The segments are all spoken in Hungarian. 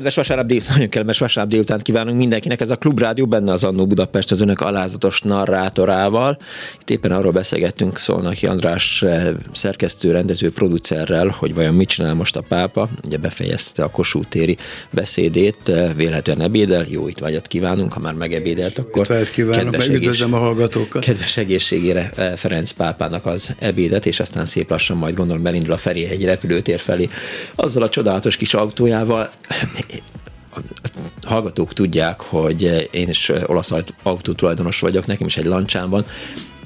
Kedves vasárnap, dél, nagyon kedves vasárnap délután kívánunk mindenkinek. Ez a Klubrádió, benne az Annó Budapest az önök alázatos narrátorával. Itt éppen arról beszélgettünk Szolnoki András eh, szerkesztő, rendező, producerrel, hogy vajon mit csinál most a pápa. Ugye befejezte a Kossuth téri beszédét, eh, vélhetően ebédel. Jó itt vágyat kívánunk, ha már megebédelt, akkor kívánok, kedves, egész, a hallgatókat. kedves egészségére eh, Ferenc pápának az ebédet, és aztán szép lassan majd gondolom belindul a Ferihegy repülőtér felé azzal a csodálatos kis autójával hallgatók tudják, hogy én is olasz autótulajdonos vagyok, nekem is egy lancsám van,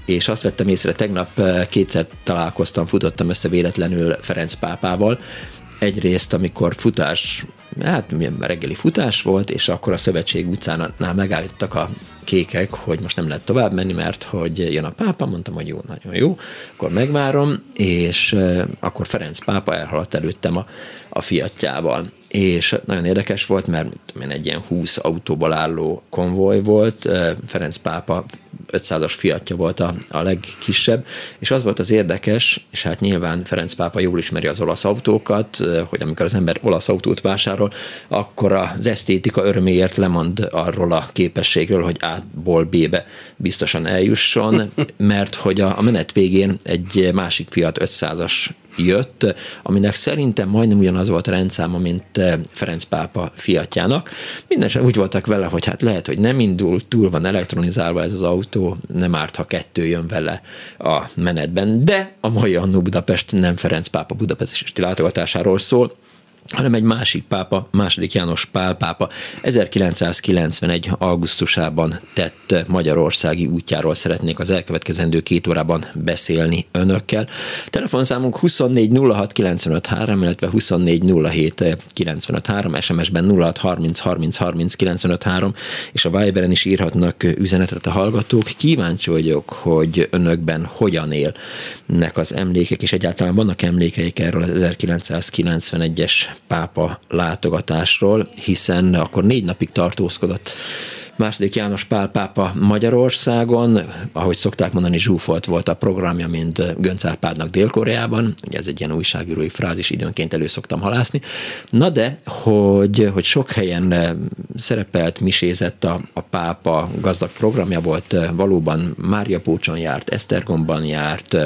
és azt vettem észre, tegnap kétszer találkoztam, futottam össze véletlenül Ferenc pápával, egyrészt, amikor futás, hát reggeli futás volt, és akkor a Szövetség utcánál megállítottak a kékek, hogy most nem lehet tovább menni, mert hogy jön a pápa, mondtam, hogy jó, nagyon jó, akkor megvárom, és akkor Ferenc pápa elhaladt előttem a, a fiatjával. És nagyon érdekes volt, mert én egy ilyen 20 autóból álló konvoj volt, Ferenc pápa 500-as fiatja volt a, a legkisebb, és az volt az érdekes, és hát nyilván Ferenc pápa jól ismeri az olasz autókat, hogy amikor az ember olasz autót vásárol, akkor az esztétika öröméért lemond arról a képességről, hogy A-ból B-be biztosan eljusson, mert hogy a, a menet végén egy másik Fiat 500-as jött, aminek szerintem majdnem ugyanaz volt a rendszáma, mint eh, Ferenc pápa fiatjának. Mindenesetre úgy voltak vele, hogy hát lehet, hogy nem indul, túl van elektronizálva ez az autó, nem árt, ha kettő jön vele a menetben. De a mai Annó Budapest nem Ferenc pápa budapesti látogatásáról szól, hanem egy másik pápa, második János Pál pápa 1991. augusztusában tett magyarországi útjáról szeretnék az elkövetkezendő két órában beszélni önökkel. Telefonszámunk 24 06 95 3, illetve 24 07 95 3, SMS-ben 06 30 30 30 95 3, és a Viberen is írhatnak üzenetet a hallgatók. Kíváncsi vagyok, hogy önökben hogyan élnek az emlékek, és egyáltalán vannak emlékeik erről az 1991-es pápa látogatásról, hiszen akkor négy napig tartózkodott második János Pál pápa Magyarországon, ahogy szokták mondani, zsúfolt volt a programja, mint Gönc Árpádnak Dél-Koreában, ugye ez egy ilyen újságírói frázis, időnként elő szoktam halászni. Na de, hogy, hogy sok helyen szerepelt, misézett a, a pápa, gazdag programja volt, valóban Mária Pócson járt, Esztergomban járt,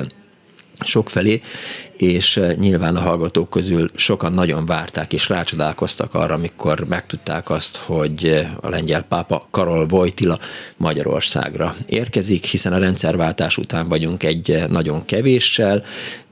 sokfelé, és eh, nyilván a hallgatók közül sokan nagyon várták és rácsodálkoztak arra, amikor megtudták azt, hogy eh, a lengyel pápa Karol Vojtila Magyarországra érkezik, hiszen a rendszerváltás után vagyunk egy eh, nagyon kevéssel,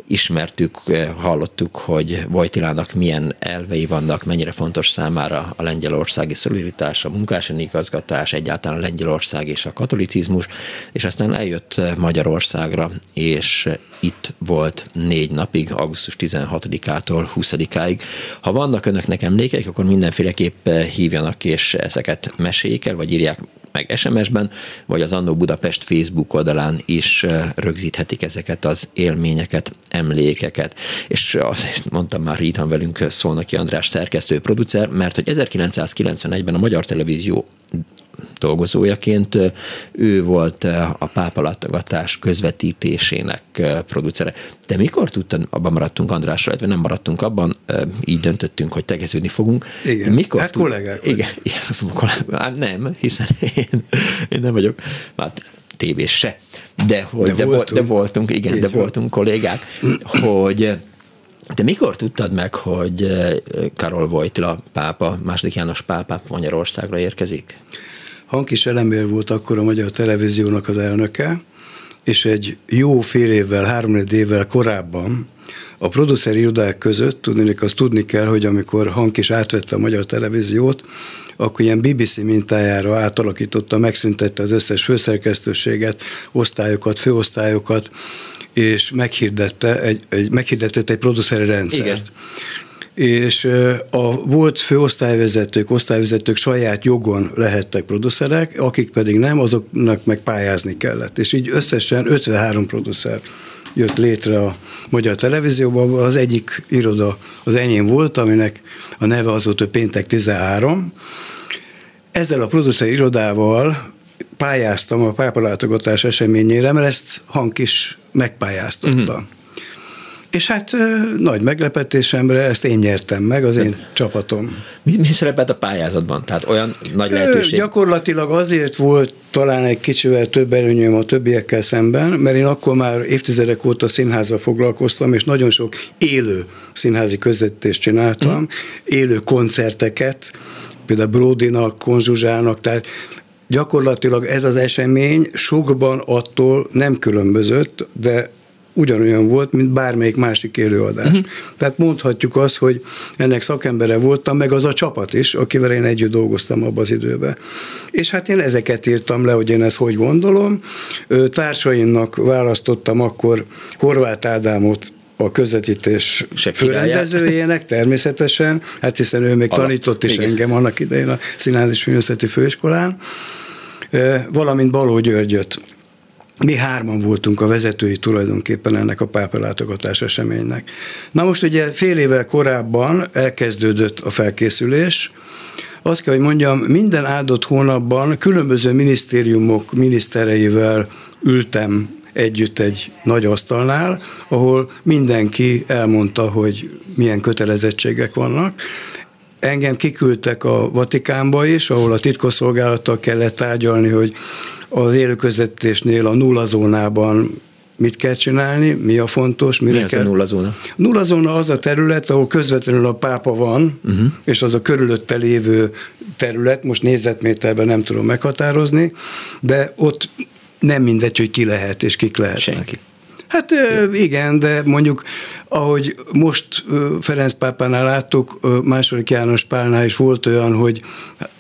ismertük, hallottuk, hogy Vojtilának milyen elvei vannak, mennyire fontos számára a lengyelországi szolidaritás, a munkáson igazgatás, egyáltalán Lengyelország és a katolicizmus, és aztán eljött Magyarországra, és itt volt négy napig, augusztus 16-ától 20-áig. Ha vannak önöknek emlékeik, akkor mindenféleképp hívjanak és ezeket meséljék el, vagy írják meg SMS-ben, vagy az Annó Budapest Facebook oldalán is rögzíthetik ezeket az élményeket, emlékeket. És azt mondtam már, itt van velünk Szolnoki András szerkesztő, producer, mert hogy 1991-ben a Magyar Televízió dolgozójaként ő volt a pápalatogatás közvetítésének producere. De mikor tudtad, abban maradtunk Andrással, illetve nem maradtunk abban, így döntöttünk, hogy tegeződni fogunk. Igen, mikor hát kollégák. Igen, igen, nem, hiszen én, én nem vagyok, hát tévés se, de, hogy, de, de, voltunk. de voltunk, igen, Így de van. voltunk kollégák, hogy de mikor tudtad meg, hogy Karol Wojtyla pápa, második János pápa Magyarországra érkezik? Hankis Elemér volt akkor a Magyar Televíziónak az elnöke, és egy jó fél évvel, három évvel korábban a produceri irodák között, tudni, azt tudni kell, hogy amikor Hankis átvette a Magyar Televíziót, akkor ilyen BBC mintájára átalakította, megszüntette az összes főszerkesztőséget, osztályokat, főosztályokat, és meghirdette egy, egy, meghirdetett egy produceri rendszert. Igen és a volt főosztályvezetők, osztályvezetők saját jogon lehettek producerek, akik pedig nem, azoknak meg pályázni kellett. És így összesen 53 producer jött létre a Magyar Televízióban. Az egyik iroda az enyém volt, aminek a neve az volt, hogy Péntek 13. Ezzel a producer irodával pályáztam a pápalátogatás eseményére, mert ezt Hank is megpályáztatta. Uh-huh. És hát nagy meglepetésemre ezt én nyertem meg, az én csapatom. Mi, mi szerepelt a pályázatban? Tehát olyan nagy lehetőség? Gyakorlatilag azért volt talán egy kicsivel több előnyöm a többiekkel szemben, mert én akkor már évtizedek óta színházzal foglalkoztam, és nagyon sok élő színházi közvetítést csináltam, mm. élő koncerteket, például Bródinak, Konzsuzsának, tehát gyakorlatilag ez az esemény sokban attól nem különbözött, de ugyanolyan volt, mint bármelyik másik előadás. Uh-huh. Tehát mondhatjuk azt, hogy ennek szakembere voltam, meg az a csapat is, akivel én együtt dolgoztam abban az időben. És hát én ezeket írtam le, hogy én ezt hogy gondolom. Társaimnak választottam akkor Horváth Ádámot, a közvetítés főrendezőjének természetesen, hát hiszen ő még Alap, tanított is igen. engem annak idején a Színház és Főiskolán, valamint Baló Györgyöt, mi hárman voltunk a vezetői tulajdonképpen ennek a pápalátogatás eseménynek. Na most ugye fél évvel korábban elkezdődött a felkészülés, azt kell, hogy mondjam, minden áldott hónapban különböző minisztériumok minisztereivel ültem együtt egy nagy asztalnál, ahol mindenki elmondta, hogy milyen kötelezettségek vannak. Engem kiküldtek a Vatikánba is, ahol a titkosszolgálattal kellett tárgyalni, hogy az élőközvetítésnél a nulla zónában mit kell csinálni, mi a fontos, mire mi kell. a nulla zóna? Nulla zóna az a terület, ahol közvetlenül a pápa van, uh-huh. és az a körülötte lévő terület, most nézetméterben nem tudom meghatározni, de ott nem mindegy, hogy ki lehet és kik lehet. Senki. Hát igen, de mondjuk, ahogy most Ferenc pápánál láttuk, második János Pálnál is volt olyan, hogy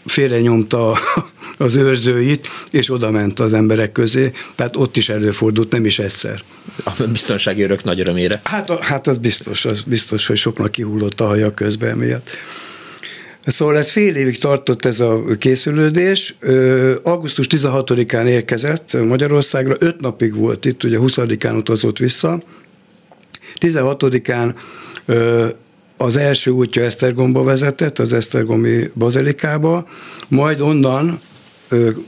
félrenyomta az őrzőit, és oda ment az emberek közé, tehát ott is előfordult, nem is egyszer. A biztonsági örök nagy örömére. Hát, hát az biztos, az biztos, hogy soknak kihullott a haja közben miatt. Szóval ez fél évig tartott ez a készülődés. Augusztus 16-án érkezett Magyarországra, öt napig volt itt, ugye 20-án utazott vissza. 16-án az első útja Esztergomba vezetett, az Esztergomi bazilikába, majd onnan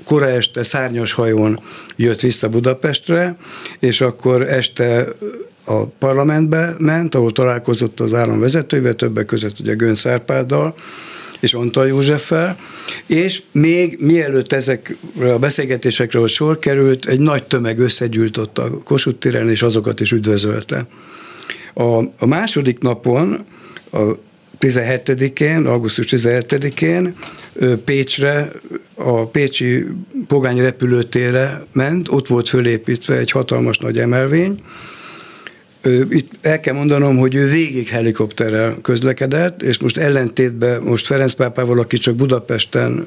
kora este szárnyas hajón jött vissza Budapestre, és akkor este a parlamentbe ment, ahol találkozott az állam vezetőivel, többek között ugye Gönc Árpáddal, és Antal Józseffel, és még mielőtt ezekre a beszélgetésekre a sor került, egy nagy tömeg összegyűlt ott a Kossuth téren, és azokat is üdvözölte. A, a második napon, a 17-én, augusztus 17-én Pécsre, a Pécsi Pogány repülőtérre ment, ott volt fölépítve egy hatalmas nagy emelvény, itt el kell mondanom, hogy ő végig helikopterrel közlekedett, és most ellentétben most Ferenc pápával, aki csak Budapesten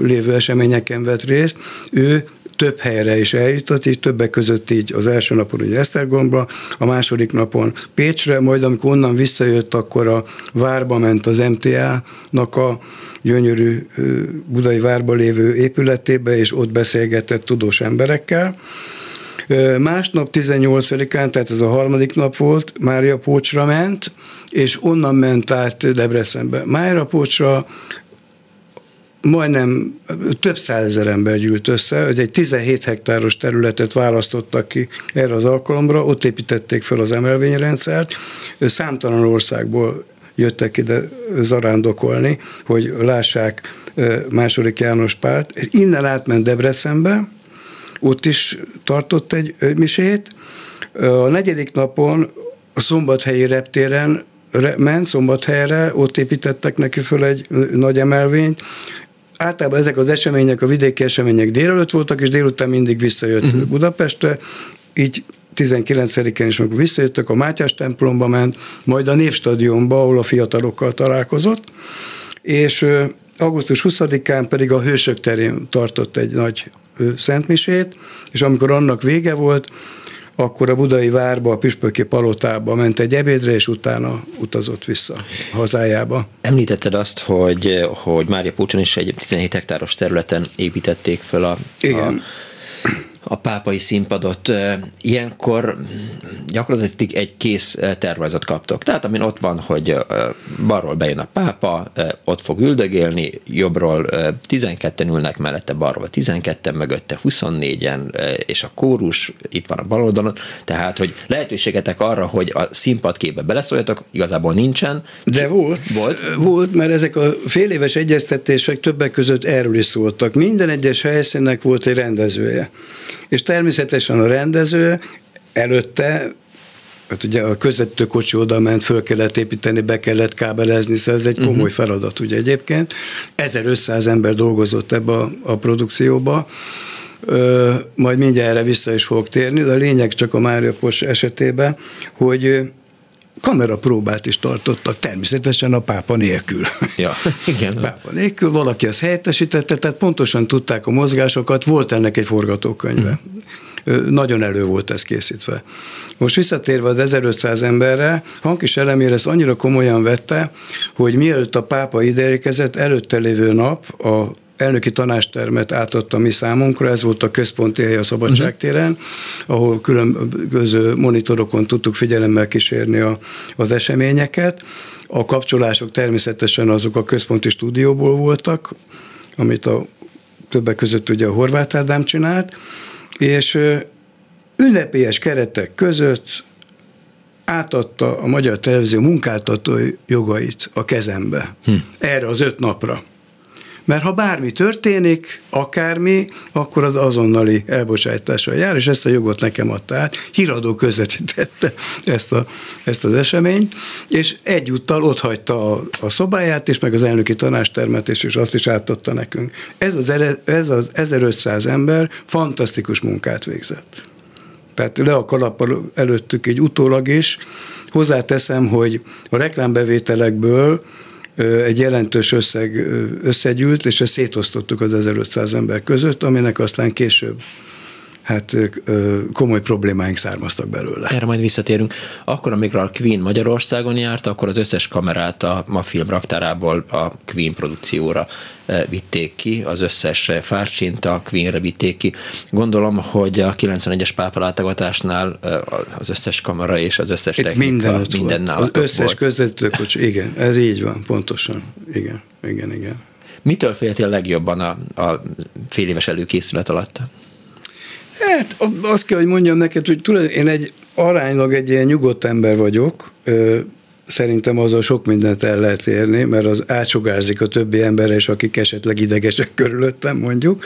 lévő eseményeken vett részt, ő több helyre is eljutott, így többek között így az első napon ugye Esztergomba, a második napon Pécsre, majd amikor onnan visszajött, akkor a várba ment az MTA-nak a gyönyörű budai várba lévő épületébe, és ott beszélgetett tudós emberekkel. Másnap 18-án, tehát ez a harmadik nap volt, Mária Pócsra ment, és onnan ment át Debrecenbe. Mária Pócsra majdnem több százezer ember gyűlt össze, hogy egy 17 hektáros területet választottak ki erre az alkalomra, ott építették fel az emelvényrendszert, számtalan országból jöttek ide zarándokolni, hogy lássák második János Pált. Innen átment Debrecenbe, ott is tartott egy misét. A negyedik napon a szombathelyi reptéren ment Szombathelyre, ott építettek neki föl egy nagy emelvényt, általában ezek az események, a vidéki események délelőtt voltak, és délután mindig visszajött uh-huh. Budapestre, így 19-én is, amikor visszajöttek, a Mátyás templomba ment, majd a Népstadionba, ahol a fiatalokkal találkozott, és augusztus 20-án pedig a Hősök terén tartott egy nagy szentmisét, és amikor annak vége volt, akkor a budai várba, a püspöki palotába ment egy ebédre, és utána utazott vissza hazájába. Említetted azt, hogy, hogy Mária Púcson is egy 17 hektáros területen építették fel a, Igen. a a pápai színpadot. Ilyenkor gyakorlatilag egy kész tervezet kaptok. Tehát amin ott van, hogy balról bejön a pápa, ott fog üldögélni, jobbról 12-en ülnek mellette, balról 12-en, mögötte 24-en, és a kórus itt van a bal oldalon, tehát, hogy lehetőségetek arra, hogy a színpadképbe beleszóljatok, igazából nincsen. De volt. Volt? Volt, mert ezek a fél éves egyeztetések többek között erről is szóltak. Minden egyes helyszínnek volt egy rendezője. És természetesen a rendező előtte Hát ugye a közvetítő kocsi oda ment, föl kellett építeni, be kellett kábelezni, szóval ez egy komoly uh-huh. feladat ugye egyébként. 1500 ember dolgozott ebbe a, a produkcióba, Ö, majd mindjárt erre vissza is fogok térni, de a lényeg csak a Mária Pos esetében, hogy kamerapróbát is tartottak, természetesen a pápa nélkül. Ja, igen. pápa nélkül, valaki ezt helyettesítette, tehát pontosan tudták a mozgásokat, volt ennek egy forgatókönyve. Mm. Nagyon elő volt ez készítve. Most visszatérve az 1500 emberre, Hankis Elemér ezt annyira komolyan vette, hogy mielőtt a pápa ideérkezett, előtte lévő nap a elnöki tanástermet átadta mi számunkra, ez volt a központi hely a Szabadságtéren, uh-huh. ahol különböző monitorokon tudtuk figyelemmel kísérni a, az eseményeket. A kapcsolások természetesen azok a központi stúdióból voltak, amit a többek között ugye a Horváth Ádám csinált, és ünnepélyes keretek között átadta a Magyar Televízió munkáltató jogait a kezembe. Hm. Erre az öt napra. Mert ha bármi történik, akármi, akkor az azonnali elbocsájtásra jár, és ezt a jogot nekem adta át. Híradó közvetítette ezt, a, ezt az eseményt, és egyúttal ott hagyta a, a szobáját, és meg az elnöki tanástermet, és, és azt is átadta nekünk. Ez az, ez az 1500 ember fantasztikus munkát végzett. Tehát le a kalappal előttük egy utólag is. Hozzáteszem, hogy a reklámbevételekből egy jelentős összeg összegyűlt, és ezt szétosztottuk az 1500 ember között, aminek aztán később hát komoly problémáink származtak belőle. Erre majd visszatérünk. Akkor, amikor a Queen Magyarországon járt, akkor az összes kamerát a ma film raktárából a Queen produkcióra vitték ki, az összes fárcsint a Queenre vitték ki. Gondolom, hogy a 91-es pápa látogatásnál az összes kamera és az összes technika minden, minden nálatok Az összes közvetítőkocsi, igen, ez így van, pontosan. Igen, igen, igen. Mitől féltél legjobban a, a fél éves előkészület alatt? Hát azt kell, hogy mondjam neked, hogy tulajdonképpen én egy aránylag egy ilyen nyugodt ember vagyok, szerintem azzal sok mindent el lehet érni, mert az átsugárzik a többi ember, és akik esetleg idegesek körülöttem mondjuk.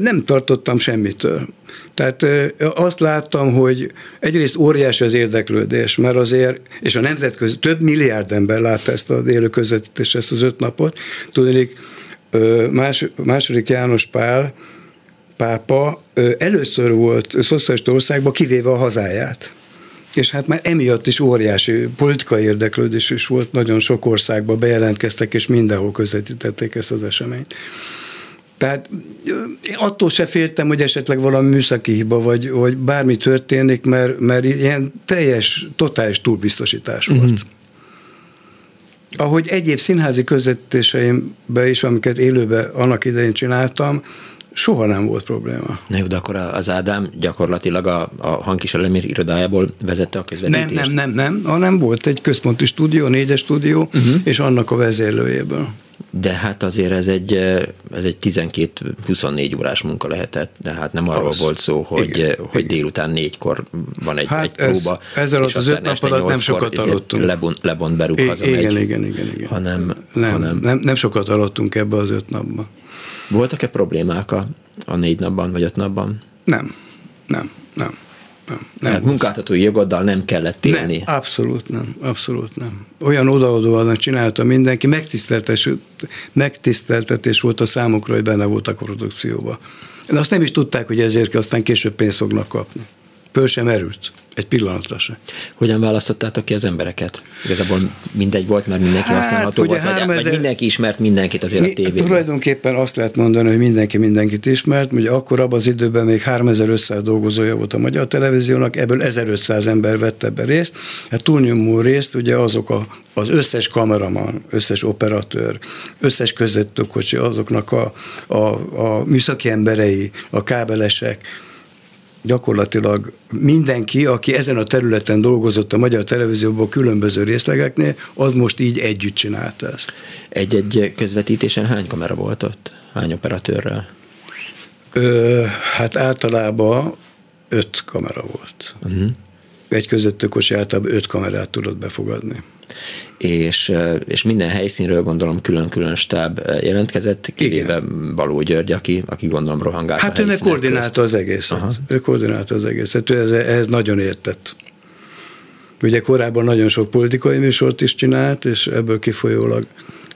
Nem tartottam semmitől. Tehát azt láttam, hogy egyrészt óriási az érdeklődés, mert azért, és a nemzetközi, több milliárd ember látta ezt az élő közvetítést, ezt az öt napot. Tudnék, más, második János Pál, pápa először volt szocialista országban, kivéve a hazáját. És hát már emiatt is óriási politikai érdeklődés is volt, nagyon sok országban bejelentkeztek, és mindenhol közvetítették ezt az eseményt. Tehát attól se féltem, hogy esetleg valami műszaki hiba, vagy, vagy bármi történik, mert, mert ilyen teljes, totális túlbiztosítás volt. Uh-huh. Ahogy egyéb színházi közvetítéseimben is, amiket élőben annak idején csináltam, soha nem volt probléma. Na jó, de akkor az Ádám gyakorlatilag a, a Hankis Elemér irodájából vezette a közvetítést? Nem, nem, nem, nem, hanem volt egy központi stúdió, négyes stúdió, uh-huh. és annak a vezérlőjéből. De hát azért ez egy, ez egy 12-24 órás munka lehetett, de hát nem arról az, volt szó, hogy, igen, hogy igen. délután négykor van egy, hát egy próba, ez, ezzel és az öt nap alatt nem sokat aludtunk. Lebont, lebont berúg, haza igen, igen, igen, igen, igen. Hanem, nem, hanem... Nem, nem sokat aludtunk ebbe az öt napban. Voltak-e problémák a, a négy napban, vagy öt napban? Nem, nem, nem. Nem, nem. Tehát munkáltatói jogoddal nem kellett élni? Nem, abszolút nem, abszolút nem. Olyan odaadóan csinálta mindenki, megtiszteltetés, megtiszteltetés volt a számukra, hogy benne voltak a produkcióban. De azt nem is tudták, hogy ezért aztán később pénzt fognak kapni. Föl sem erült. Egy pillanatra se. Hogyan választottátok ki az embereket? Igazából mindegy volt, mert mindenki hát, használható volt, vagy, ezer... vagy mindenki ismert mindenkit azért Mi, a tévében? Tulajdonképpen azt lehet mondani, hogy mindenki mindenkit ismert, ugye akkor abban az időben még 3500 dolgozója volt a Magyar Televíziónak, ebből 1500 ember vette be részt. Hát túlnyomó részt ugye azok a, az összes kameraman, összes operatőr, összes közvetőkocsi, azoknak a, a, a műszaki emberei, a kábelesek, gyakorlatilag mindenki, aki ezen a területen dolgozott a Magyar Televízióban különböző részlegeknél, az most így együtt csinálta ezt. Egy-egy közvetítésen hány kamera volt ott? Hány operatőrrel? Ö, hát általában öt kamera volt. Uh-huh. Egy közvetőkosi általában öt kamerát tudott befogadni és, és minden helyszínről gondolom külön-külön stáb jelentkezett, kivéve Igen. Baló György, aki, aki gondolom rohangált Hát ő meg koordinálta az egészet. Aha. Ő koordinálta az egészet, ő ez, ehhez nagyon értett. Ugye korábban nagyon sok politikai műsort is csinált, és ebből kifolyólag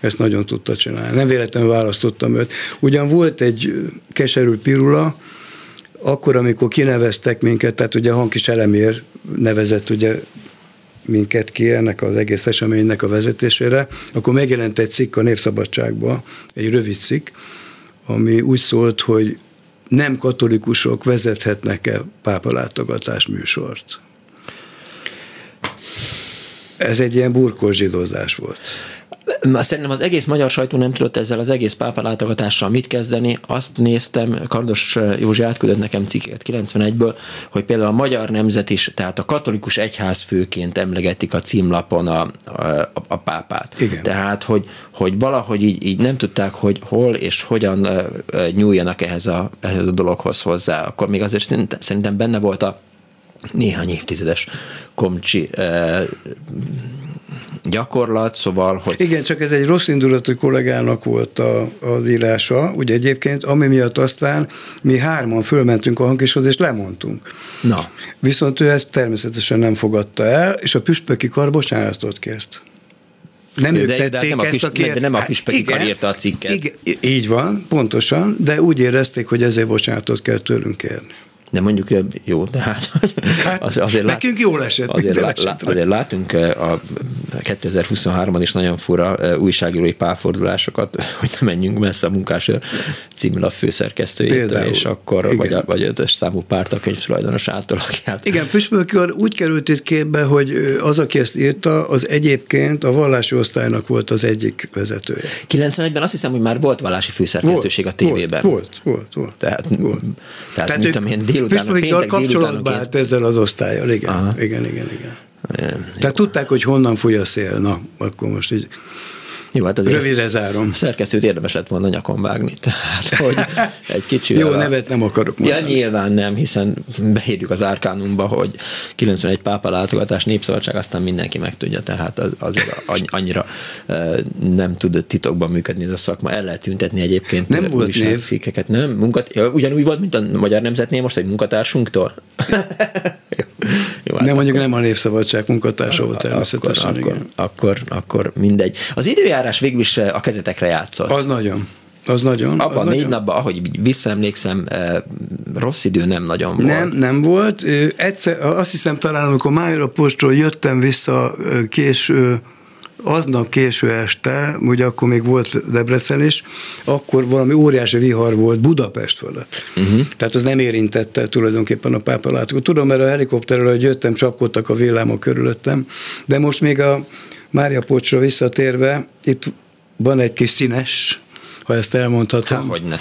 ezt nagyon tudta csinálni. Nem véletlenül választottam őt. Ugyan volt egy keserű pirula, akkor, amikor kineveztek minket, tehát ugye Hankis Elemér nevezett ugye minket ki ennek az egész eseménynek a vezetésére, akkor megjelent egy cikk a Népszabadságban, egy rövid cikk, ami úgy szólt, hogy nem katolikusok vezethetnek-e pápalátogatás műsort. Ez egy ilyen burkos zsidózás volt. Szerintem az egész magyar sajtó nem tudott ezzel az egész pápa látogatással mit kezdeni. Azt néztem, Kardos Józsi átküldött nekem cikket 91-ből, hogy például a magyar nemzet is, tehát a katolikus egyház főként emlegetik a címlapon a, a, a pápát. Igen. Tehát, hogy, hogy valahogy így, így nem tudták, hogy hol és hogyan nyúljanak ehhez a, ehhez a dologhoz hozzá. Akkor még azért szerintem benne volt a néhány évtizedes komcsi gyakorlat, szóval, hogy... Igen, csak ez egy rossz indulatú kollégának volt a, az írása, ugye egyébként, ami miatt aztán mi hárman fölmentünk a hangkishoz, és lemondtunk. Na. Viszont ő ezt természetesen nem fogadta el, és a püspöki kar bocsánatot kért. Nem de, ők tették de nem a ezt a kér... De nem a hát püspöki kar írta a cikket. Igen, így van, pontosan, de úgy érezték, hogy ezért bocsánatot kell tőlünk kérni de mondjuk jó, tehát hát, az, azért nekünk lát, jól esett. Azért, lá, azért látunk a 2023-ban is nagyon fura újságírói párfordulásokat, hogy nem menjünk messze a munkásőr a főszerkesztőjétől, és akkor, igen. vagy, a, vagy ötös számú párt a könyv tulajdonosától. Hát. Igen, Püspökör úgy került itt képbe, hogy az, aki ezt írta, az egyébként a vallási osztálynak volt az egyik vezetője. 91-ben azt hiszem, hogy már volt vallási főszerkesztőség volt, a tévében. Volt, volt, volt. Tehát, volt. tehát, tehát mint amilyen délután, a péntek kapcsolatban állt ezzel az osztályjal, igen, Aha. igen, igen, igen. igen. Tehát tudták, hogy honnan fúj a szél, na, akkor most így jó, hát azért Rövidre zárom. Szerkesztőt érdemes lett volna nyakon vágni, tehát hogy egy kicsi. Jó, nevet nem akarok mondani. Ja, nyilván nem, hiszen beírjuk az árkánumba, hogy 91 pápa látogatás népszabadság, aztán mindenki megtudja, tehát az, azért annyira nem tud titokban működni ez a szakma. El lehet tüntetni egyébként nem volt név. cikkeket, nem? Munkat, ja, ugyanúgy volt, mint a Magyar Nemzetnél most, egy munkatársunktól? Hát nem mondjuk nem a népszabadság munkatársa volt természetesen. Akkor, igen. akkor, akkor mindegy. Az időjárás végül is a kezetekre játszott. Az nagyon. Az nagyon. Abban az négy nagyon. napban, ahogy visszaemlékszem, rossz idő nem nagyon volt. Nem, nem volt. Egyszer, azt hiszem talán, amikor Májra Postról jöttem vissza késő aznap késő este, ugye akkor még volt Debrecen is, akkor valami óriási vihar volt Budapest fölött. Uh-huh. Tehát az nem érintette tulajdonképpen a pápalátokat. Tudom, mert a helikopterről, hogy jöttem, csapkodtak a villámok körülöttem, de most még a Mária Pocsra visszatérve, itt van egy kis színes, ha ezt elmondhatom. Há, hogy ne.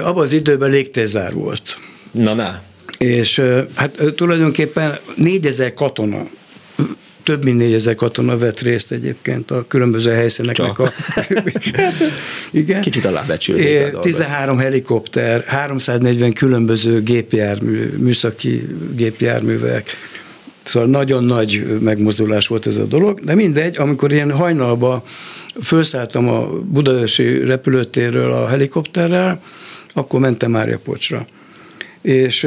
Abban az időben légtérzár volt. Na, na. És hát tulajdonképpen 4000 katona több mint 4000 katona vett részt egyébként a különböző helyszíneknek Csak. a... igen. Kicsit alábecsült. 13 helikopter, 340 különböző gépjármű, műszaki gépjárművek, Szóval nagyon nagy megmozdulás volt ez a dolog, de mindegy, amikor ilyen hajnalba felszálltam a budapesti repülőtérről a helikopterrel, akkor mentem Mária Pocsra. És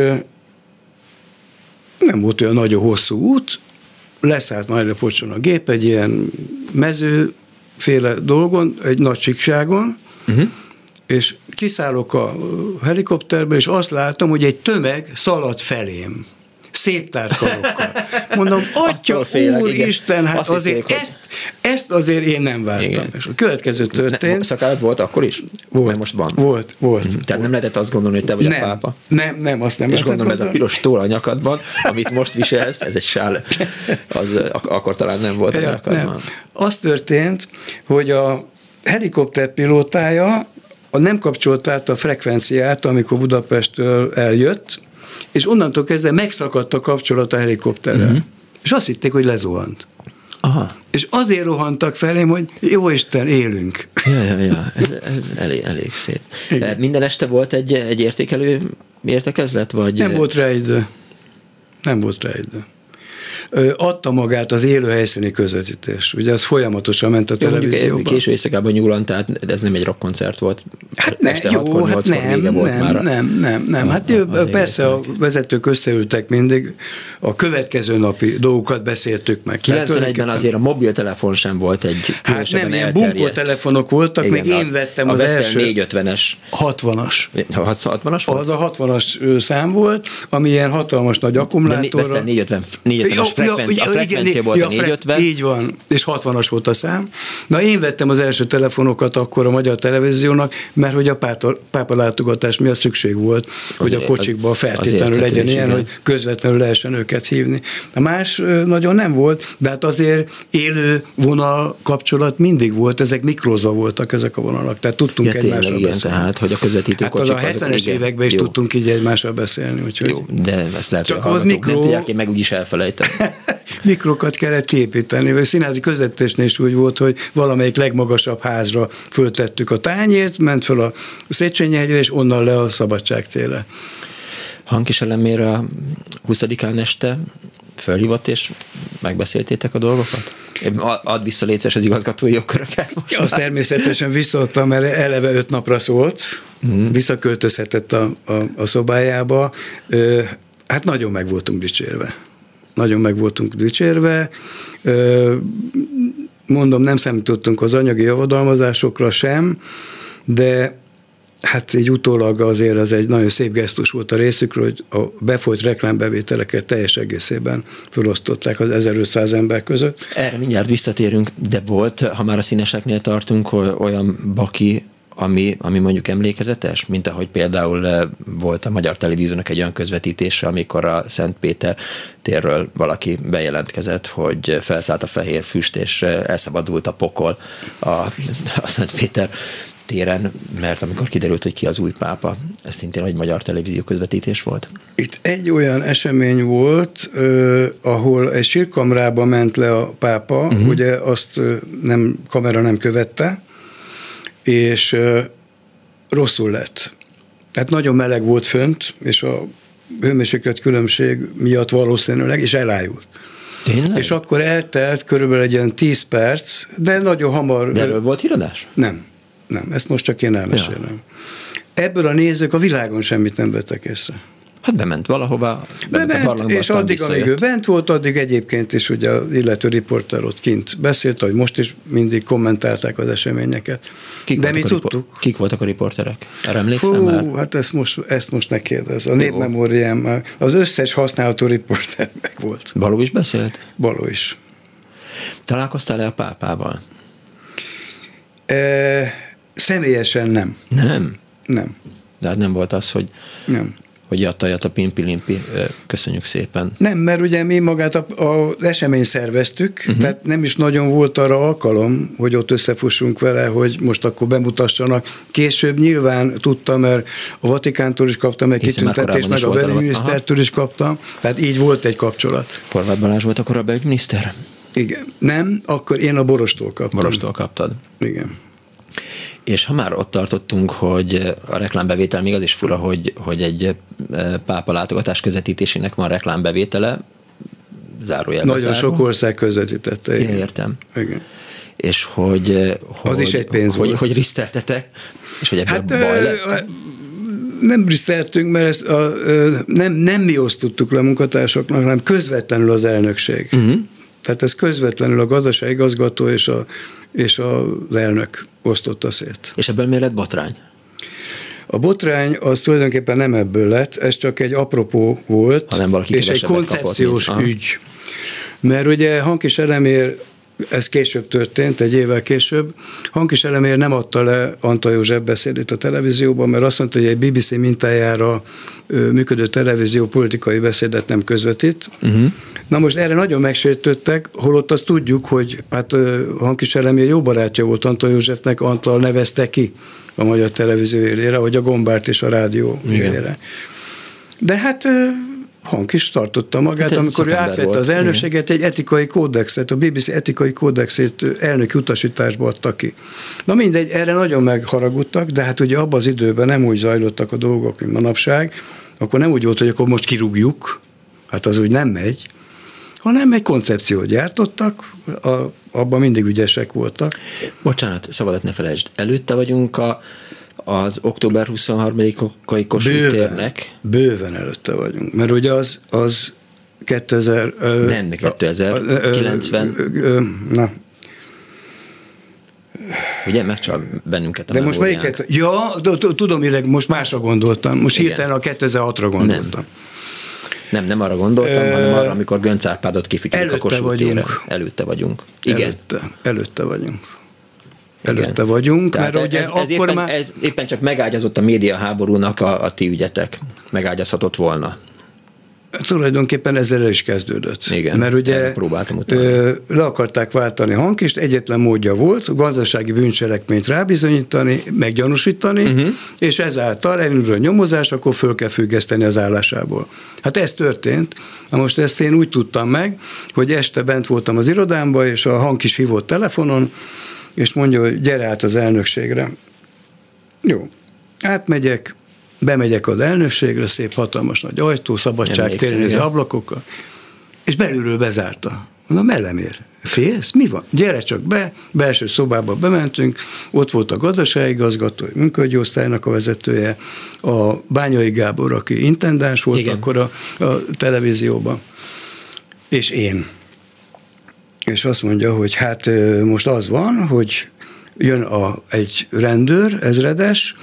nem volt olyan nagyon hosszú út, leszállt Mária Pocson a gép egy ilyen mezőféle dolgon, egy nagy csíkságon, uh-huh. és kiszállok a helikopterbe, és azt látom, hogy egy tömeg szalad felém széttárt karokkal. Mondom, atya, úristen, hát Azt azért hitték, ezt, ezt azért én nem vártam. Igen. És a következő történt. Szakállat volt akkor is? Volt. Mert most van. Volt, volt. Mm. Tehát nem lehetett azt gondolni, hogy te vagy nem, a pápa? Nem, nem, azt nem És gondolom ez a piros tól a nyakadban, amit most viselsz, ez egy sál, az akkor talán nem volt a ja, nyakadban. Nem. Az történt, hogy a helikopter pilótája a nem kapcsolt át a frekvenciát, amikor Budapestről eljött, és onnantól kezdve megszakadt a kapcsolat a helikopterrel. Uh-huh. És azt hitték, hogy lezuhant. Aha. És azért rohantak felém, hogy jó Isten, élünk. Ja, ja, ja. Ez, ez elég, elég szép. Igen. Minden este volt egy, egy értékelő értekezlet? Vagy... Nem volt rá idő. Nem volt rá idő adta magát az élő helyszíni közvetítés. Ugye ez folyamatosan ment a jó, televízióban. Késő éjszakában nyúlant, tehát ez nem egy rockkoncert volt. Hát ne, este jó, hát nem, nem, volt már. nem, nem, nem. Hát a, persze a vezetők összeültek mindig, a következő napi dolgokat beszéltük meg. 91-ben azért a mobiltelefon sem volt egy Hát nem, ilyen bunkótelefonok voltak, Igen, még én vettem a az első... 450-es. 60-as. 60-as volt? Az a 60-as szám volt, ami ilyen hatalmas nagy akkumulátorra. De 450, 450-es frekvenci, ja, a frekvencia igen, volt ja, a 450. Így van, és 60-as volt a szám. Na én vettem az első telefonokat akkor a magyar televíziónak, mert hogy a pápa, pápa látogatás miatt szükség volt, azért, hogy a kocsikba feltétlenül legyen ilyen, igen. hogy közvetlenül lehessen őket hívni. A más nagyon nem volt, de hát azért élő vonal kapcsolat mindig volt, ezek mikrozva voltak ezek a vonalak, tehát tudtunk ja, egymással igen, beszélni. Tehát, hogy a közvetítő hát kocsik, az a 70-es években is jó. tudtunk így egymással beszélni. Úgyhogy jó, de ezt lehet, Csak hogy az mikro... nem tudják, én meg úgyis elfelejtem. mikrokat kellett képíteni, vagy színházi közvetítésnél is úgy volt, hogy valamelyik legmagasabb házra föltettük a tányért, ment föl a Széchenyi hegyre, és onnan le a Szabadságtére. Hankis elemére a 20-án este fölhívott, és megbeszéltétek a dolgokat? Add vissza létszes az igazgatói jogköröket. Most Azt természetesen visszaadtam, mert eleve öt napra szólt, mm. visszaköltözhetett a, a, a szobájába. Hát nagyon meg voltunk dicsérve nagyon meg voltunk dicsérve. Mondom, nem számítottunk az anyagi javadalmazásokra sem, de hát egy utólag azért az egy nagyon szép gesztus volt a részükről, hogy a befolyt reklámbevételeket teljes egészében felosztották az 1500 ember között. Erre mindjárt visszatérünk, de volt, ha már a színeseknél tartunk, olyan baki, ami, ami mondjuk emlékezetes, mint ahogy például eh, volt a Magyar Televíziónak egy olyan közvetítése, amikor a Szent Péter térről valaki bejelentkezett, hogy felszállt a fehér füst, és eh, elszabadult a pokol a, a Szent Péter téren, mert amikor kiderült, hogy ki az új pápa, ez szintén egy magyar televízió közvetítés volt. Itt egy olyan esemény volt, eh, ahol egy sírkamrába ment le a pápa, uh-huh. ugye azt nem, kamera nem követte, és rosszul lett. Tehát nagyon meleg volt fönt, és a hőmérséklet különbség miatt valószínűleg, és elájult. Tényleg? És akkor eltelt körülbelül egy ilyen 10 perc, de nagyon hamar... De erről volt híradás? Nem, nem, ezt most csak én elmesélem. Ja. Ebből a nézők a világon semmit nem vettek észre. Hát bement valahova, bement, bement a és addig, amíg ő bent volt, addig egyébként is ugye az illető riporter ott kint beszélt, hogy most is mindig kommentálták az eseményeket. Kik De mi tudtuk. Kik voltak a riporterek? Erre emlékszem Fú, már? hát ezt most, ezt most ne kérdez. A népmemóriám, az összes használható riporter meg volt. Baló is beszélt? Baló is. Találkoztál-e a pápával? E, személyesen nem. Nem? Nem. De hát nem volt az, hogy nem hogy jattajat a pimpi-limpi. Köszönjük szépen. Nem, mert ugye mi magát az esemény szerveztük, uh-huh. tehát nem is nagyon volt arra alkalom, hogy ott összefussunk vele, hogy most akkor bemutassanak. Később nyilván tudtam, mert a Vatikántól is kaptam egy kitüntetést, meg a belügyminisztertől is kaptam, tehát így volt egy kapcsolat. Horváth Balázs volt akkor a belügyminiszter? Igen. Nem, akkor én a Borostól kaptam. Borostól kaptad. Igen. És ha már ott tartottunk, hogy a reklámbevétel még az is fura, hogy, hogy egy e, pápa látogatás közvetítésének van reklámbevétele, zárójelben Nagyon zárva. sok ország közvetítette. Igen. Értem. Igen. És hogy, hogy, az is egy pénz hogy, volt. hogy riszteltetek, és hogy ebből hát, baj lett. Nem riszteltünk, mert ezt a, nem, nem mi osztottuk le a munkatársaknak, hanem közvetlenül az elnökség. Uh-huh. Tehát ez közvetlenül a gazdaságigazgató és, a, és az elnök osztotta szét. És ebből miért lett botrány? A botrány az tulajdonképpen nem ebből lett, ez csak egy apropó volt, hanem valaki és egy koncepciós kapott, ügy. Mert ugye Hankis Elemér ez később történt, egy évvel később. Hankis Elemér nem adta le Antal József beszédét a televízióban, mert azt mondta, hogy egy BBC mintájára működő televízió politikai beszédet nem közvetít. Uh-huh. Na most erre nagyon megsértődtek, holott azt tudjuk, hogy hát Hankis Elemér jó barátja volt Antal Józsefnek, Antal nevezte ki a magyar televízió élére, vagy a Gombárt és a rádió élére. De hát Hank is tartotta magát, hát amikor ő átvette az elnökséget, egy etikai kódexet, a BBC etikai kódexét elnöki utasításba adta ki. Na mindegy, erre nagyon megharagudtak, de hát ugye abban az időben nem úgy zajlottak a dolgok, mint manapság, akkor nem úgy volt, hogy akkor most kirúgjuk, hát az úgy nem megy, hanem egy koncepciót gyártottak, a, abban mindig ügyesek voltak. Bocsánat, szabadat ne felejtsd, előtte vagyunk a az október 23-ai Kossuth térnek. Bőven előtte vagyunk, mert ugye az, az 2000... Nem, 2090. Na, Ugye megcsal bennünket a De most melyiket? Ja, tudom, mire most másra gondoltam. Most Igen. hirtelen a 2006-ra gondoltam. Nem. Nem, nem arra gondoltam, e... hanem arra, amikor Gönc Árpádot kifigyelünk a Kossuth vagyunk. Előtte vagyunk. Igen. Előtte, előtte vagyunk előtte Igen. vagyunk, Tehát mert ugye ez, ez akkor éppen, már... Ez éppen csak megágyazott a média háborúnak a, a ti ügyetek. Megágyazhatott volna. Tulajdonképpen ezzel is kezdődött. Igen, mert ugye próbáltam ö, le akarták váltani hankist, egyetlen módja volt, gazdasági bűncselekményt rábizonyítani, meggyanúsítani, uh-huh. és ezáltal elindul a nyomozás, akkor föl kell függeszteni az állásából. Hát ez történt. Na most ezt én úgy tudtam meg, hogy este bent voltam az irodámba, és a hang is hívott telefonon, és mondja, hogy gyere át az elnökségre. Jó, átmegyek, bemegyek az elnökségre, szép hatalmas nagy ajtó, szabadság térni az ablakokkal, és belülről bezárta. Mondom, elemér. Félsz? Mi van? Gyere csak be, belső szobába bementünk, ott volt a gazdaságigazgató, munkahogyi osztálynak a vezetője, a Bányai Gábor, aki intendáns volt Igen. akkor a, a televízióban, és én és azt mondja, hogy hát most az van, hogy jön a, egy rendőr, ezredes,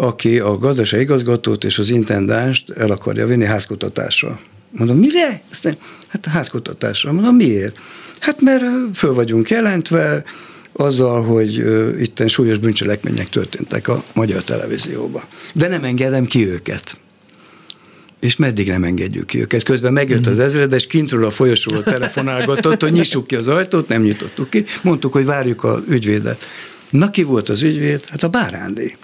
aki a gazdasági igazgatót és az intendást el akarja vinni házkutatásra. Mondom, mire? Aztán, hát a házkutatásra. Mondom, miért? Hát mert föl vagyunk jelentve azzal, hogy itten súlyos bűncselekmények történtek a magyar televízióban. De nem engedem ki őket és meddig nem engedjük ki őket. Közben megjött az ezredes, kintről a folyosóról telefonálgatott, hogy nyissuk ki az ajtót, nem nyitottuk ki. Mondtuk, hogy várjuk az ügyvédet. Na ki volt az ügyvéd? Hát a Bárándi.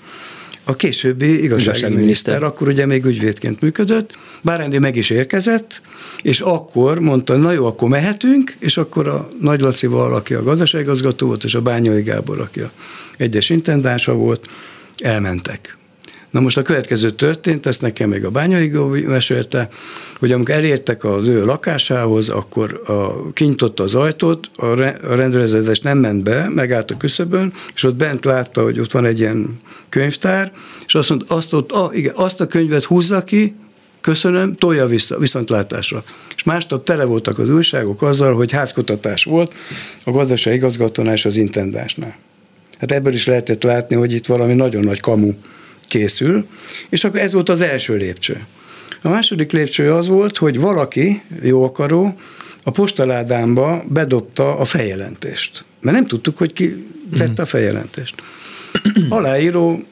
A későbbi igazságügyminiszter, akkor ugye még ügyvédként működött, Bárándi meg is érkezett, és akkor mondta, na jó, akkor mehetünk, és akkor a Nagy Lacival, aki a gazdaságigazgató volt, és a Bányai Gábor, aki a egyes intendánsa volt, elmentek. Na most a következő történt, ezt nekem még a bányai mesélte, hogy amikor elértek az ő lakásához, akkor a, kinyitotta az ajtót, a, re, a rendőrzetes nem ment be, megállt a küszöbön, és ott bent látta, hogy ott van egy ilyen könyvtár, és azt mondta, azt, ott, ah, igen, azt a könyvet húzza ki, köszönöm, tolja vissza, viszontlátásra. És másnap tele voltak az újságok azzal, hogy házkutatás volt a gazdasági igazgatónál és az intendásnál. Hát ebből is lehetett látni, hogy itt valami nagyon nagy kamu készül, és akkor ez volt az első lépcső. A második lépcső az volt, hogy valaki, jó akaró, a postaládámba bedobta a feljelentést. Mert nem tudtuk, hogy ki tette a feljelentést. Aláíró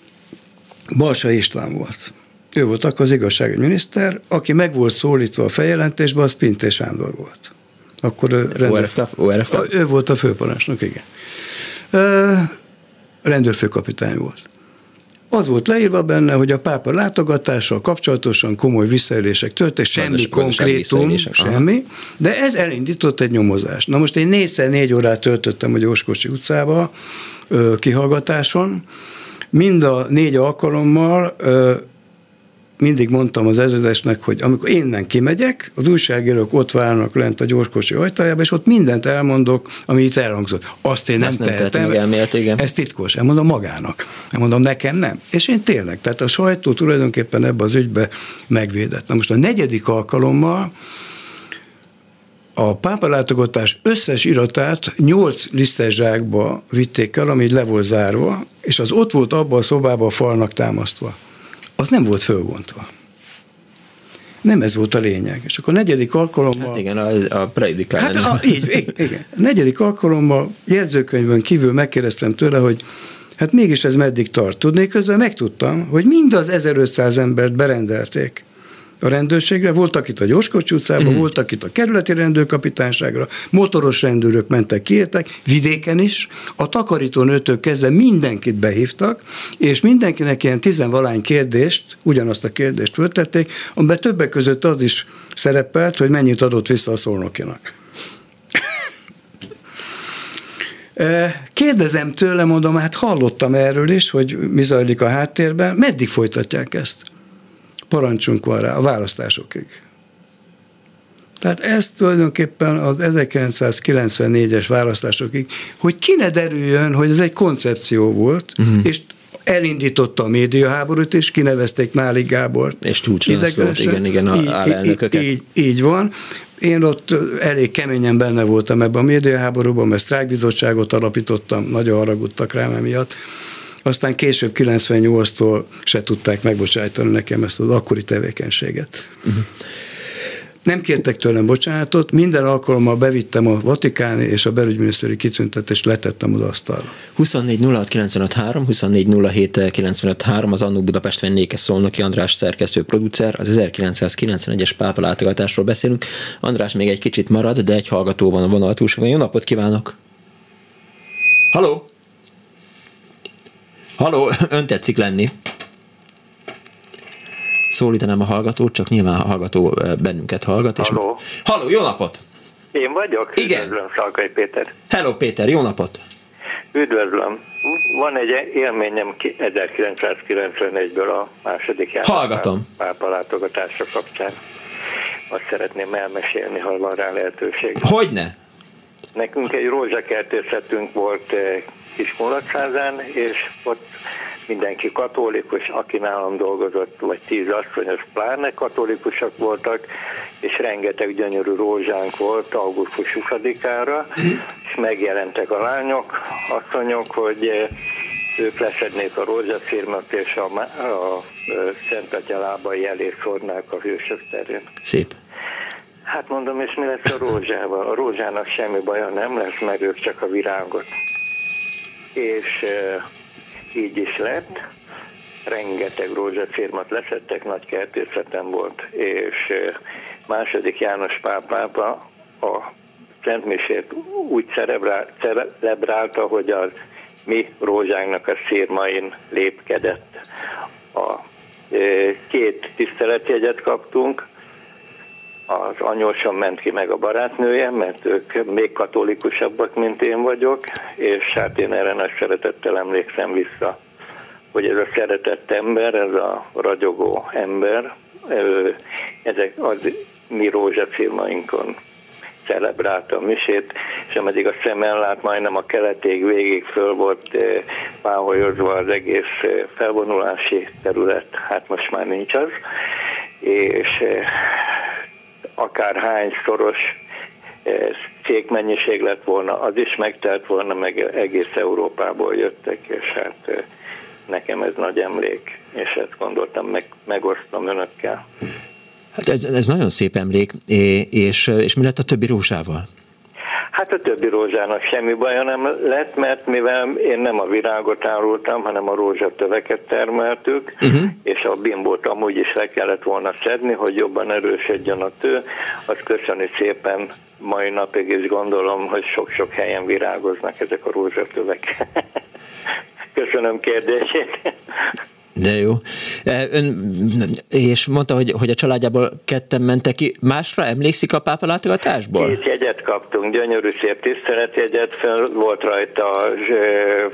Balsa István volt. Ő volt akkor az igazságügyminiszter, aki meg volt szólítva a feljelentésbe, az Pinté Sándor volt. Akkor ő, rendőr, ORFK? ő volt a főparancsnok, igen. Rendőrfőkapitány volt. Az volt leírva benne, hogy a pápa látogatással kapcsolatosan komoly visszaélések történt, semmi konkrétum, semmi, de ez elindított egy nyomozást. Na most én négyszer négy órát töltöttem a Gyorskocsi utcába kihallgatáson, mind a négy alkalommal mindig mondtam az ezredesnek, hogy amikor innen kimegyek, az újságírók ott várnak lent a gyorskosi ajtajába, és ott mindent elmondok, ami itt elhangzott. Azt én nem, nem tehetem. Elmélet, igen. Ez titkos. Elmondom magának. Elmondom nekem nem. És én tényleg, tehát a sajtó tulajdonképpen ebbe az ügybe megvédett. Na most a negyedik alkalommal a pápalátogatás összes iratát nyolc lisztes zsákba vitték el, ami le volt zárva, és az ott volt abban a szobában a falnak támasztva az nem volt fölvontva. Nem ez volt a lényeg. És akkor a negyedik alkalommal... Hát igen, a, a predikál. Hát a, így, igen. A negyedik alkalommal jegyzőkönyvön kívül megkérdeztem tőle, hogy hát mégis ez meddig tart. Tudnék, közben megtudtam, hogy mind az 1500 embert berendelték a rendőrségre, voltak itt a Gyorskocsi utcában, uh-huh. voltak itt a kerületi rendőrkapitányságra, motoros rendőrök mentek, kiértek, vidéken is, a takarító nőtől kezdve mindenkit behívtak, és mindenkinek ilyen tizenvalány kérdést, ugyanazt a kérdést föltették, amiben többek között az is szerepelt, hogy mennyit adott vissza a szolnokinak. Kérdezem tőle, mondom, hát hallottam erről is, hogy mi zajlik a háttérben, meddig folytatják ezt? Parancsunk van rá a választásokig. Tehát ez tulajdonképpen az 1994-es választásokig, hogy ki ne derüljön, hogy ez egy koncepció volt, uh-huh. és elindította a médiaháborút, és kinevezték Náli Gábor. És csúcsra szólt, igen, igen, a állelnököket. Így, így, így van. Én ott elég keményen benne voltam ebben a médiaháborúban, mert sztrájkbizottságot alapítottam, nagyon haragudtak rám emiatt. Aztán később 98-tól se tudták megbocsájtani nekem ezt az akkori tevékenységet. Uh-huh. Nem kértek tőlem bocsánatot, minden alkalommal bevittem a vatikáni és a belügyminiszteri kitüntetést, letettem oda asztalra. 24 06 953, 24 07 953, az Annó Budapest vendége Szolnoki András szerkesztő producer, az 1991-es pápa látogatásról beszélünk. András még egy kicsit marad, de egy hallgató van a vonal túlsóban. Jó napot kívánok! Halló! Haló, ön tetszik lenni. Szólítanám a hallgatót, csak nyilván a hallgató bennünket hallgat. És Halló. Halló, jó napot! Én vagyok? Igen. Üdvözlöm, Szalkai Péter. Hello, Péter, jó napot! Üdvözlöm. Van egy élményem 1991-ből a második járvány. Hallgatom. Pápa látogatása kapcsán. Azt szeretném elmesélni, ha van rá lehetőség. Hogyne? Nekünk egy rózsakertészetünk volt Kismulacsázán, és ott mindenki katolikus, aki nálam dolgozott, vagy tíz asszonyos pláne katolikusok voltak, és rengeteg gyönyörű rózsánk volt augusztus 20-ára, és megjelentek a lányok, asszonyok, hogy eh, ők leszednék a rózsafirmat, és a, a Szent Atya lábai elé szórnák a hősök terén. Szép. Hát mondom, és mi lesz a rózsával? A rózsának semmi baja nem lesz, meg ők csak a virágot és így is lett. Rengeteg rózsafirmat leszettek, nagy kertészetem volt, és második János pápápa a Szentmisét úgy celebrálta, hogy a mi rózsánknak a szírmain lépkedett. A két tiszteletjegyet kaptunk, az anyósom ment ki meg a barátnője, mert ők még katolikusabbak, mint én vagyok, és hát én erre nagy szeretettel emlékszem vissza, hogy ez a szeretett ember, ez a ragyogó ember, ezek az mi rózsafilmainkon celebrálta a misét, és ameddig a szem ellát, majdnem a keleték végig föl volt páholyozva az egész felvonulási terület, hát most már nincs az, és akár hány szoros eh, cégmennyiség lett volna, az is megtelt volna, meg egész Európából jöttek, és hát eh, nekem ez nagy emlék, és ezt gondoltam, meg, megosztom önökkel. Hát ez, ez nagyon szép emlék, és, és mi lett a többi rózsával? Hát a többi rózsának semmi baja nem lett, mert mivel én nem a virágot árultam, hanem a rózsatöveket termeltük, uh-huh. és a bimbót amúgy is le kellett volna szedni, hogy jobban erősödjön a tő, azt köszöni szépen mai napig is gondolom, hogy sok-sok helyen virágoznak ezek a rózsatövek. Köszönöm kérdését. De jó. E, ön, és mondta, hogy, hogy a családjából ketten mentek ki. Másra emlékszik a pápa látogatásból? Két jegyet kaptunk, gyönyörű szép tiszteletjegyet, föl volt rajta,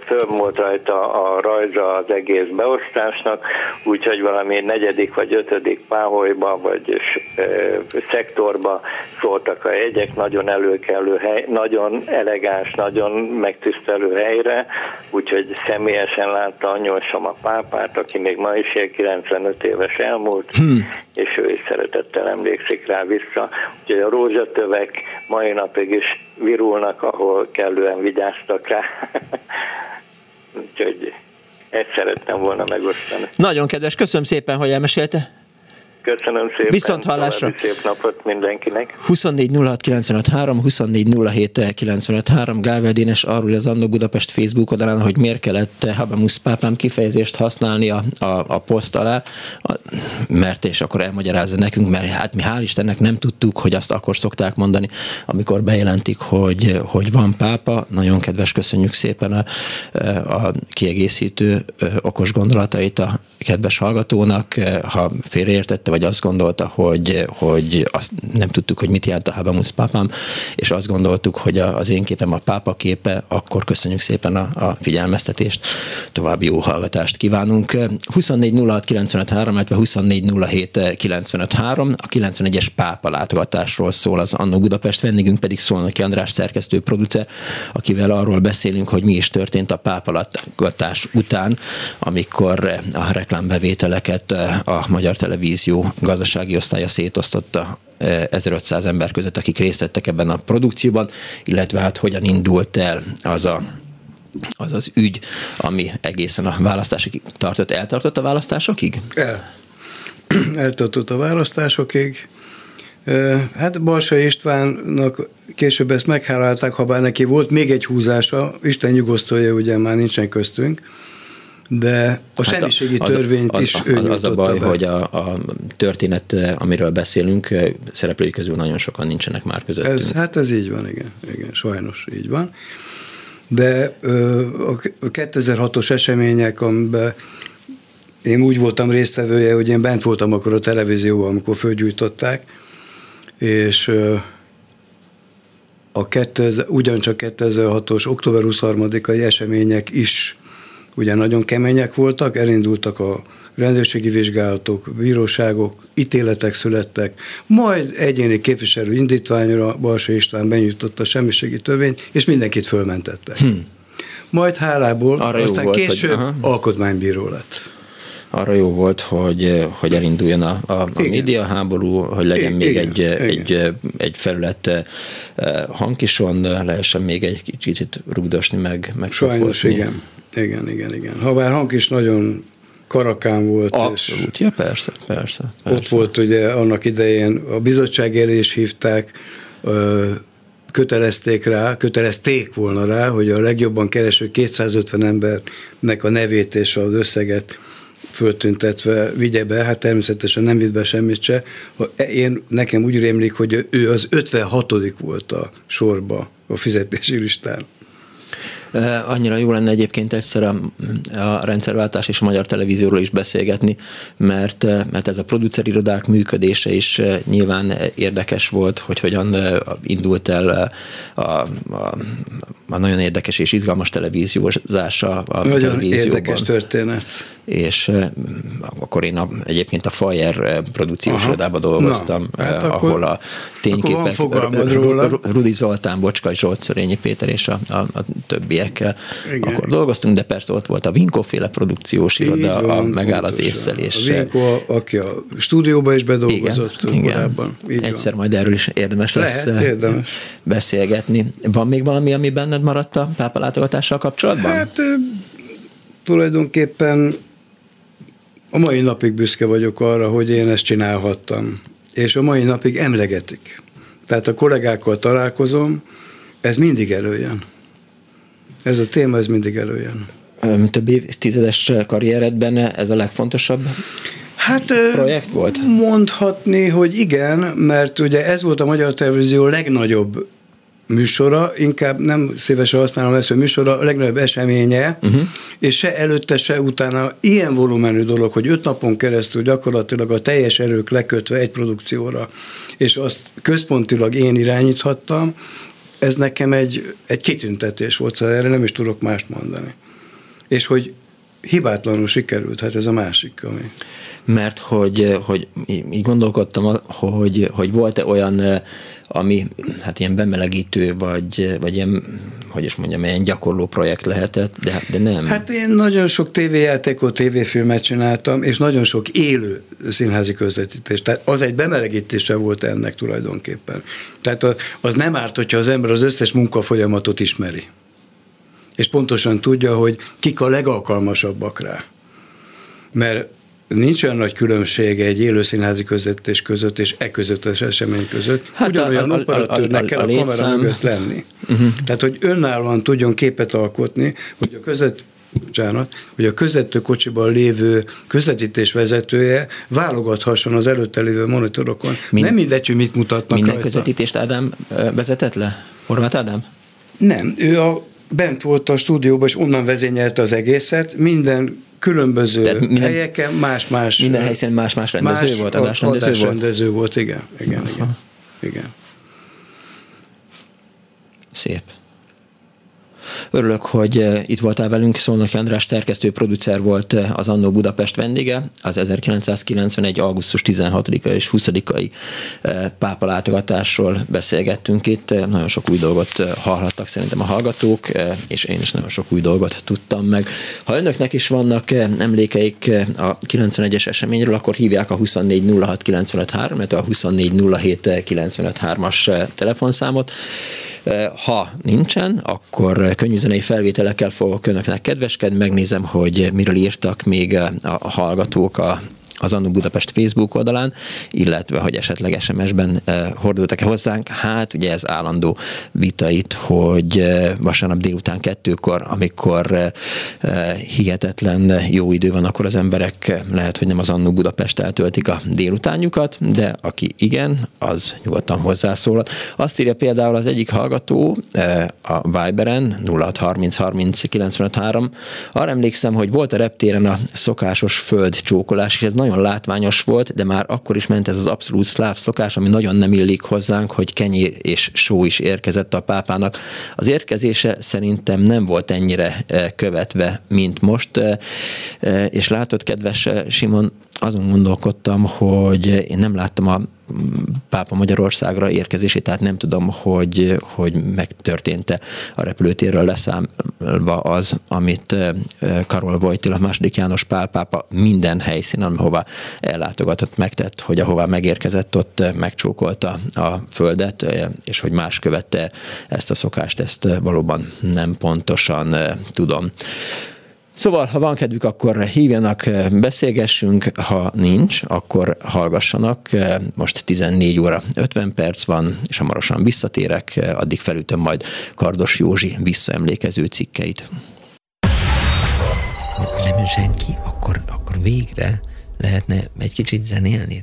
föl volt rajta a rajza az egész beosztásnak, úgyhogy valami negyedik vagy ötödik páholyba, vagy szektorba szóltak a jegyek, nagyon előkelő hely, nagyon elegáns, nagyon megtisztelő helyre, úgyhogy személyesen látta anyósom a pápát, aki még ma is él, 95 éves elmúlt, hmm. és ő is szeretettel emlékszik rá vissza. Úgyhogy a rózsatövek mai napig is virulnak, ahol kellően vigyáztak rá. Úgyhogy ezt szerettem volna megosztani. Nagyon kedves, köszönöm szépen, hogy elmesélte. Köszönöm szépen. Viszont hallásra. Szép napot mindenkinek. 24 06 953, 24 07 953, Gável Dénes arról az Annó Budapest Facebook oldalán, hogy miért kellett Habemus pápám kifejezést használni a, a, a poszt alá, a, mert és akkor elmagyarázza nekünk, mert hát mi hál' Istennek nem tudtuk, hogy azt akkor szokták mondani, amikor bejelentik, hogy, hogy van pápa. Nagyon kedves, köszönjük szépen a, a kiegészítő okos gondolatait a kedves hallgatónak, ha félreértette, vagy azt gondolta, hogy, hogy azt nem tudtuk, hogy mit jelent a Habemus pápám, és azt gondoltuk, hogy az én képem a pápa képe, akkor köszönjük szépen a, a figyelmeztetést, további jó hallgatást kívánunk. 24 06 953, illetve 24 07 953, a 91-es pápa látogatásról szól az Annó Budapest, vendégünk pedig Szolnoki András szerkesztő producer, akivel arról beszélünk, hogy mi is történt a pápa látogatás után, amikor a reklámbevételeket a Magyar Televízió gazdasági osztálya szétosztotta 1500 ember között, akik részt vettek ebben a produkcióban, illetve hát hogyan indult el az a az az ügy, ami egészen a választásokig tartott. Eltartott a választásokig? El. Eltartott a választásokig. Hát Balsa Istvánnak később ezt meghálálták, ha bár neki volt még egy húzása, Isten nyugosztolja, ugye már nincsen köztünk, de a hát semmiségi az, törvényt az, is az, ő az, a baj, be. hogy a, a történet, amiről beszélünk, szereplői közül nagyon sokan nincsenek már közöttünk. Ez, hát ez így van, igen, igen, sajnos így van. De a 2006-os események, amiben én úgy voltam résztvevője, hogy én bent voltam akkor a televízióban, amikor fölgyújtották, és a 2000, ugyancsak 2006-os október 23-ai események is ugye nagyon kemények voltak, elindultak a rendőrségi vizsgálatok, bíróságok, ítéletek születtek, majd egyéni képviselő indítványra Balsa István benyújtotta a semmiségi törvényt, és mindenkit fölmentette. Hm. Majd hálából Arra aztán volt, később hogy, alkotmánybíró lett arra jó volt, hogy, hogy elinduljon a, a, a média háború, hogy legyen még igen, egy, igen. egy, egy felület eh, hankison, lehessen még egy kicsit rugdosni, meg, meg Sajnos, igen. Igen, igen, igen. Habár Hank is nagyon karakán volt. Abszolút, és ja persze, persze, persze. Ott volt ugye annak idején, a bizottság elé is hívták, kötelezték rá, kötelezték volna rá, hogy a legjobban kereső 250 embernek a nevét és az összeget föltüntetve vigye be, hát természetesen nem vitt be semmit se. Én, nekem úgy rémlik, hogy ő az 56 volt a sorba a fizetési listán. Annyira jó lenne egyébként egyszer a, a rendszerváltás és a magyar televízióról is beszélgetni, mert, mert ez a producerirodák működése is nyilván érdekes volt, hogy hogyan indult el a, a, a, nagyon érdekes és izgalmas televíziózása a nagyon televízióban. érdekes történet. És akkor én a, egyébként a Fire produkciós irodában dolgoztam, Na, hát ahol a tényképek Rudi Zoltán, Bocskai Zsolt, Szörényi Péter és a, a, a többi többiekkel. Igen. Akkor dolgoztunk, de persze ott volt a Vinko féle produkciós iroda, van, a megáll az észszelés. A Vinko, aki a stúdióban is bedolgozott igen, korábban. Igen. Egyszer majd erről is érdemes lesz Lehet, érdemes. beszélgetni. Van még valami, ami benned maradt a pápa látogatással kapcsolatban? Hát tulajdonképpen a mai napig büszke vagyok arra, hogy én ezt csinálhattam. és a mai napig emlegetik. Tehát a kollégákkal találkozom, ez mindig előjön. Ez a téma, ez mindig előjön. Több évtizedes karrieredben ez a legfontosabb Hát projekt volt? Mondhatni, hogy igen, mert ugye ez volt a Magyar Televízió legnagyobb műsora, inkább nem szívesen használom ezt, hogy műsora, a legnagyobb eseménye, uh-huh. és se előtte, se utána ilyen volumenű dolog, hogy öt napon keresztül gyakorlatilag a teljes erők lekötve egy produkcióra, és azt központilag én irányíthattam, ez nekem egy, egy kitüntetés volt, szóval erre nem is tudok mást mondani. És hogy hibátlanul sikerült, hát ez a másik, ami mert hogy, hogy így gondolkodtam, hogy, hogy volt-e olyan, ami hát ilyen bemelegítő, vagy, vagy ilyen, hogy is mondjam, ilyen gyakorló projekt lehetett, de, de nem. Hát én nagyon sok tévéjátékot, tévéfilmet csináltam, és nagyon sok élő színházi közvetítést. Tehát az egy bemelegítése volt ennek tulajdonképpen. Tehát az nem árt, hogyha az ember az összes munkafolyamatot ismeri. És pontosan tudja, hogy kik a legalkalmasabbak rá. Mert nincs olyan nagy különbség egy élőszínházi közvetítés között és e közöttes esemény között. Hát Ugyanolyan a, a, operatőrnek kell a, a, a, a kamera mögött lenni. Uh-huh. Tehát, hogy önállóan tudjon képet alkotni, hogy a között bocsánat, hogy a közvető kocsiban lévő közvetítés vezetője válogathasson az előtte lévő monitorokon. Mind, Nem mindegy, hogy mit mutatnak Minden rajta. közvetítést Ádám vezetett le? Horváth Ádám? Nem, ő a, bent volt a stúdióban, és onnan vezényelte az egészet. Minden különböző Tehát minden, helyeken más-más... Minden helyszínen más-más rendező más volt, adásrendező, adásrendező volt? volt? igen, igen, Aha. igen. igen. Szép. Örülök, hogy eh, itt voltál velünk. Szolnok András szerkesztő, producer volt eh, az Annó Budapest vendége. Az 1991. augusztus 16-a és 20-ai eh, pápa látogatásról beszélgettünk itt. Nagyon sok új dolgot hallhattak szerintem a hallgatók, és én is nagyon sok új dolgot tudtam meg. Ha önöknek is vannak emlékeik a 91-es eseményről, akkor hívják a 2406953, mert a 2407953-as telefonszámot. Ha nincsen, akkor könnyűzenei felvételekkel fogok önöknek kedveskedni, megnézem, hogy miről írtak még a hallgatók a az Annu Budapest Facebook oldalán, illetve hogy esetleg SMS-ben eh, hordultak-e hozzánk. Hát ugye ez állandó vita itt, hogy eh, vasárnap délután kettőkor, amikor eh, hihetetlen jó idő van, akkor az emberek lehet, hogy nem az Annu Budapest eltöltik a délutánjukat, de aki igen, az nyugodtan hozzászólhat. Azt írja például az egyik hallgató a Viberen 0630 30 953. Arra emlékszem, hogy volt a reptéren a szokásos földcsókolás, és ez nagyon nagyon látványos volt, de már akkor is ment ez az abszolút szláv szokás, ami nagyon nem illik hozzánk, hogy kenyér és só is érkezett a pápának. Az érkezése szerintem nem volt ennyire eh, követve, mint most, eh, eh, és látod, kedves Simon, azon gondolkodtam, hogy én nem láttam a pápa Magyarországra érkezését, tehát nem tudom, hogy, hogy megtörtént-e a repülőtérről leszámolva az, amit Karol Wojtyla, második János Pál pápa minden helyszínen, ahova ellátogatott, megtett, hogy ahová megérkezett, ott megcsókolta a földet, és hogy más követte ezt a szokást, ezt valóban nem pontosan tudom. Szóval, ha van kedvük, akkor hívjanak, eh, beszélgessünk, ha nincs, akkor hallgassanak. Eh, most 14 óra 50 perc van, és hamarosan visszatérek, eh, addig felütöm majd Kardos Józsi visszaemlékező cikkeit. Nem senki, akkor, akkor végre lehetne egy kicsit zenélni.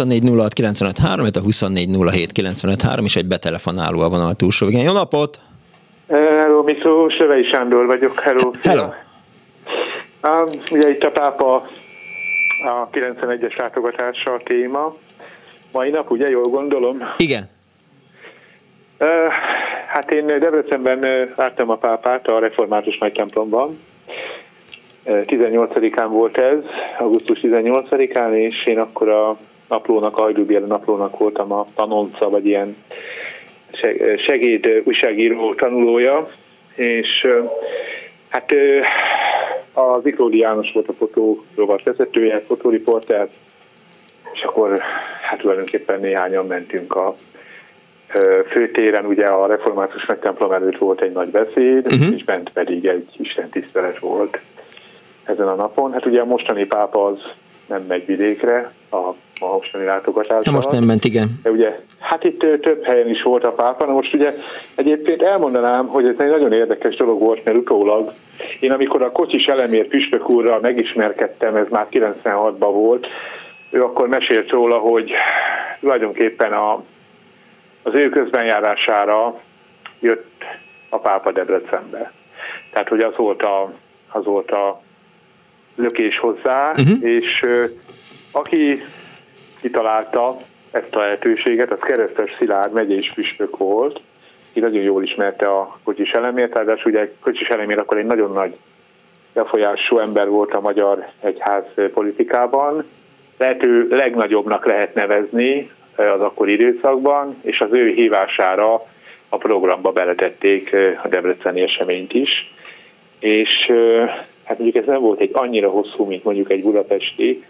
24 06 95 3, a 24 07 95 3, és egy betelefonáló a vonal túlsó. Igen, jó napot! Hello, Miklós, Sövei Sándor vagyok. Hello. Hello. Um, ugye itt a pápa a 91-es látogatása a téma. Mai nap, ugye, jól gondolom? Igen. Uh, hát én Debrecenben láttam a pápát a református nagy templomban. 18-án volt ez, augusztus 18-án, és én akkor a naplónak, a Hajdúbél naplónak voltam a tanonca, vagy ilyen segéd újságíró tanulója, és hát az Iklódi János volt a fotórovat vezetője, fotóriporter, és akkor hát tulajdonképpen néhányan mentünk a főtéren, ugye a református templom előtt volt egy nagy beszéd, uh-huh. és bent pedig egy Isten tisztelet volt ezen a napon. Hát ugye a mostani pápa az nem megy vidékre, a, a mostani látogatás. Most nem ment, igen. De ugye, hát itt több helyen is volt a pápa, na most ugye egyébként elmondanám, hogy ez egy nagyon érdekes dolog volt, mert utólag én amikor a Kocsis Elemér püspök úrral megismerkedtem, ez már 96-ban volt, ő akkor mesélt róla, hogy tulajdonképpen a, az ő közbenjárására jött a pápa Debrecenbe. Tehát, hogy az volt a, az volt a lökés hozzá, uh-huh. és uh, aki kitalálta ezt a lehetőséget, az Keresztes Szilárd megyés püspök volt, ki nagyon jól ismerte a Kocsis Elemért, tehát ugye Kocsis Elemér akkor egy nagyon nagy befolyású ember volt a magyar egyház politikában, lehető legnagyobbnak lehet nevezni az akkori időszakban, és az ő hívására a programba beletették a debreceni eseményt is. És hát mondjuk ez nem volt egy annyira hosszú, mint mondjuk egy budapesti,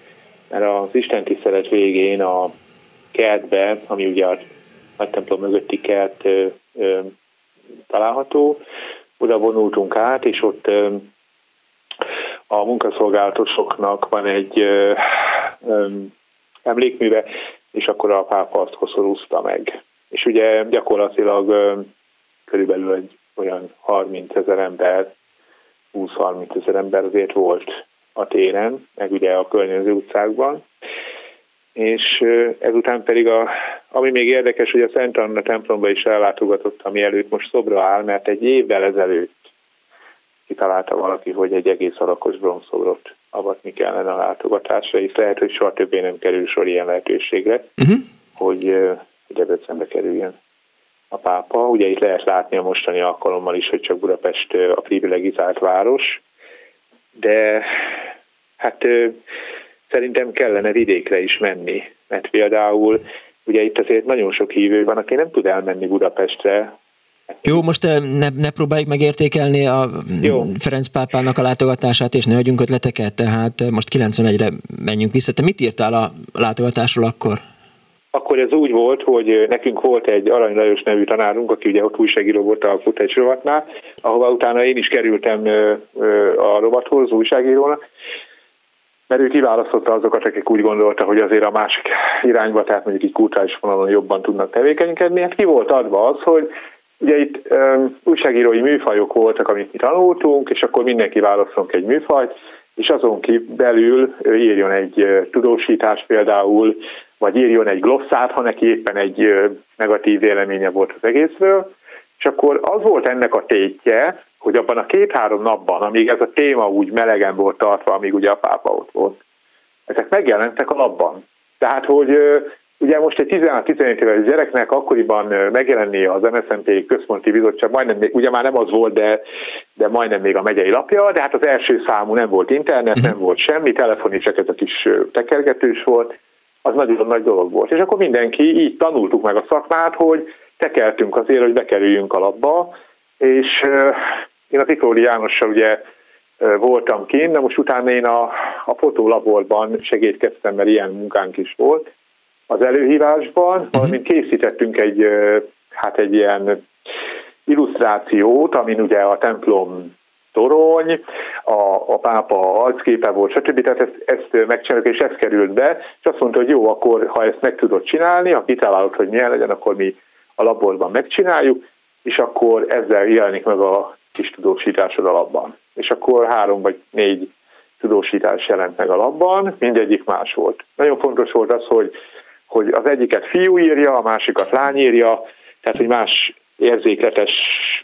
mert az Isten tisztelet végén a kertbe, ami ugye a nagy templom mögötti kert ö, ö, található, oda vonultunk át, és ott ö, a munkaszolgálatosoknak van egy ö, ö, emlékműve, és akkor a pápa azt koszorúzta meg. És ugye gyakorlatilag ö, körülbelül egy olyan 30 ezer ember 20-30 ezer ember azért volt a téren, meg ugye a környező utcákban. És ezután pedig, a, ami még érdekes, hogy a Szent Anna templomba is ellátogatott, ami előtt most szobra áll, mert egy évvel ezelőtt kitalálta valaki, hogy egy egész alakos bronzszobrot avatni kellene a látogatásra, és lehet, hogy soha többé nem kerül sor ilyen lehetőségre, uh-huh. hogy, hogy Debrecenbe kerüljön a pápa. Ugye itt lehet látni a mostani alkalommal is, hogy csak Budapest a privilegizált város, de hát szerintem kellene vidékre is menni, mert például ugye itt azért nagyon sok hívő van, aki nem tud elmenni Budapestre, jó, most ne, ne próbáljuk megértékelni a Jó. Ferenc pápának a látogatását, és ne adjunk ötleteket, tehát most 91-re menjünk vissza. Te mit írtál a látogatásról akkor? Akkor ez úgy volt, hogy nekünk volt egy Arany Lajos nevű tanárunk, aki ugye ott újságíró volt a Kutács rovatnál, ahova utána én is kerültem a rovathoz, újságírónak, mert ő kiválasztotta azokat, akik úgy gondolta, hogy azért a másik irányba, tehát mondjuk egy kulturális vonalon jobban tudnak tevékenykedni. Hát ki volt adva az, hogy ugye itt um, újságírói műfajok voltak, amit mi tanultunk, és akkor mindenki választunk egy műfajt, és azon ki belül írjon egy tudósítás például vagy írjon egy glosszát, ha neki éppen egy negatív véleménye volt az egészről, és akkor az volt ennek a tétje, hogy abban a két-három napban, amíg ez a téma úgy melegen volt tartva, amíg ugye a pápa ott volt, ezek megjelentek a labban. Tehát, hogy ugye most egy 16-17 éves gyereknek akkoriban megjelenni az MSZNP központi bizottság, majdnem ugye már nem az volt, de, de majdnem még a megyei lapja, de hát az első számú nem volt internet, nem volt semmi, telefoni csak ez a kis tekergetős volt, az nagyon nagy dolog volt. És akkor mindenki így tanultuk meg a szakmát, hogy tekeltünk azért, hogy bekerüljünk alapba, és én a Tiklóri Jánossal ugye voltam kint, de most utána én a, a fotolaborban segítkeztem, mert ilyen munkánk is volt az előhívásban, uh-huh. valamint készítettünk egy, hát egy ilyen illusztrációt, amin ugye a templom torony, a, a pápa arcképe volt, stb. Tehát ezt, ezt megcsináljuk, és ez került be, és azt mondta, hogy jó, akkor ha ezt meg tudod csinálni, ha kitalálod, hogy milyen legyen, akkor mi a laborban megcsináljuk, és akkor ezzel jelenik meg a kis tudósításod a labban. És akkor három vagy négy tudósítás jelent meg a labban, mindegyik más volt. Nagyon fontos volt az, hogy hogy az egyiket fiú írja, a másikat lány írja, tehát hogy más érzékletes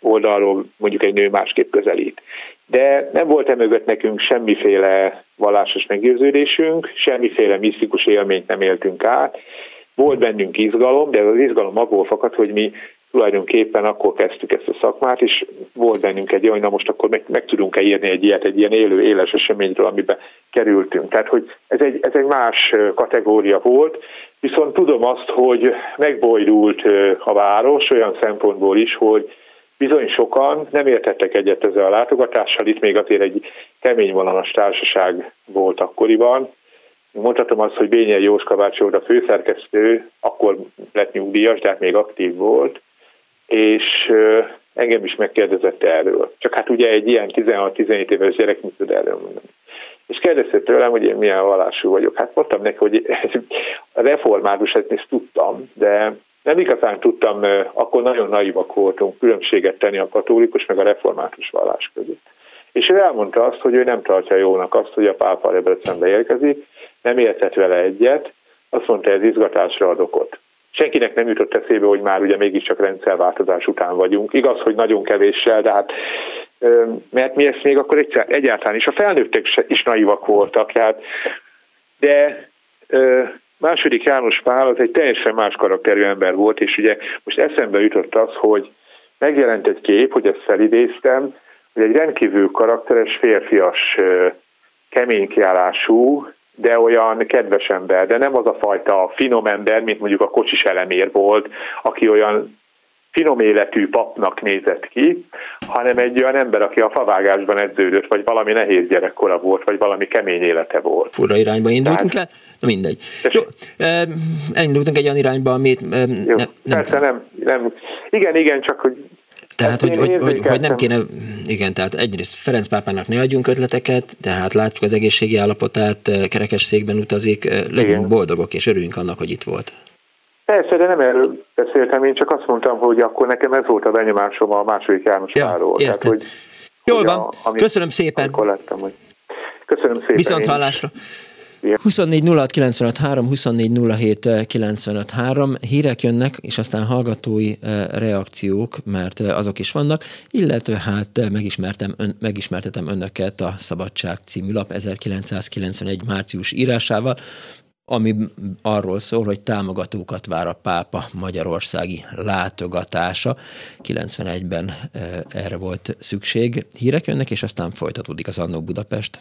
oldalról mondjuk egy nő másképp közelít. De nem volt emögött nekünk semmiféle vallásos meggyőződésünk, semmiféle misztikus élményt nem éltünk át. Volt bennünk izgalom, de az izgalom abból fakad, hogy mi tulajdonképpen akkor kezdtük ezt a szakmát, és volt bennünk egy olyan, na most akkor meg, meg tudunk-e írni egy ilyet, egy ilyen élő, éles eseményről, amiben kerültünk. Tehát, hogy ez egy, ez egy más kategória volt, viszont tudom azt, hogy megbojdult a város olyan szempontból is, hogy bizony sokan nem értettek egyet ezzel a látogatással, itt még azért egy kemény vonalas társaság volt akkoriban, Mondhatom azt, hogy Bényel Jóska bácsi volt a főszerkesztő, akkor lett nyugdíjas, de hát még aktív volt, és engem is megkérdezett erről. Csak hát ugye egy ilyen 16-17 éves gyerek mit tud erről mondani. És kérdezte tőlem, hogy én milyen vallású vagyok. Hát mondtam neki, hogy a református, ezt, ezt tudtam, de nem igazán tudtam, akkor nagyon naivak voltunk különbséget tenni a katolikus meg a református vallás között. És ő elmondta azt, hogy ő nem tartja jónak azt, hogy a pápa Debrecenbe érkezik, nem értett vele egyet, azt mondta, ez izgatásra ad okot senkinek nem jutott eszébe, hogy már ugye mégiscsak rendszerváltozás után vagyunk. Igaz, hogy nagyon kevéssel, de hát mert mi ezt még akkor egyszer, egyáltalán is a felnőttek is naivak voltak, tehát, de második János Pál az egy teljesen más karakterű ember volt, és ugye most eszembe jutott az, hogy megjelent egy kép, hogy ezt felidéztem, hogy egy rendkívül karakteres, férfias, kemény kiállású, de olyan kedves ember, de nem az a fajta finom ember, mint mondjuk a kocsis elemér volt, aki olyan finom életű papnak nézett ki, hanem egy olyan ember, aki a favágásban edződött, vagy valami nehéz gyerekkora volt, vagy valami kemény élete volt. Fura irányba indultunk Tehát... el? Na mindegy. Jó, elindultunk egy olyan irányba, amit nem, nem, persze nem, nem. Igen, igen, csak hogy tehát, hogy, hogy, hogy, hogy nem kéne, igen, tehát egyrészt Ferenc pápának ne adjunk ötleteket, tehát látjuk az egészségi állapotát, kerekes székben utazik, legyünk igen. boldogok és örüljünk annak, hogy itt volt. Persze, de nem erről beszéltem, én csak azt mondtam, hogy akkor nekem ez volt a benyomásom a második János ja, Páról. Tehát, hogy, Jól hogy van, a, amit, köszönöm szépen. Lettem, hogy köszönöm szépen. Viszont hallásra. 24 06 95 3, 24 07 95 3, hírek jönnek, és aztán hallgatói eh, reakciók, mert eh, azok is vannak, illetve hát eh, megismertem, ön, megismertetem önöket a Szabadság című lap 1991 március írásával, ami arról szól, hogy támogatókat vár a pápa magyarországi látogatása. 91-ben erre volt szükség. Hírek jönnek, és aztán folytatódik az Annó Budapest.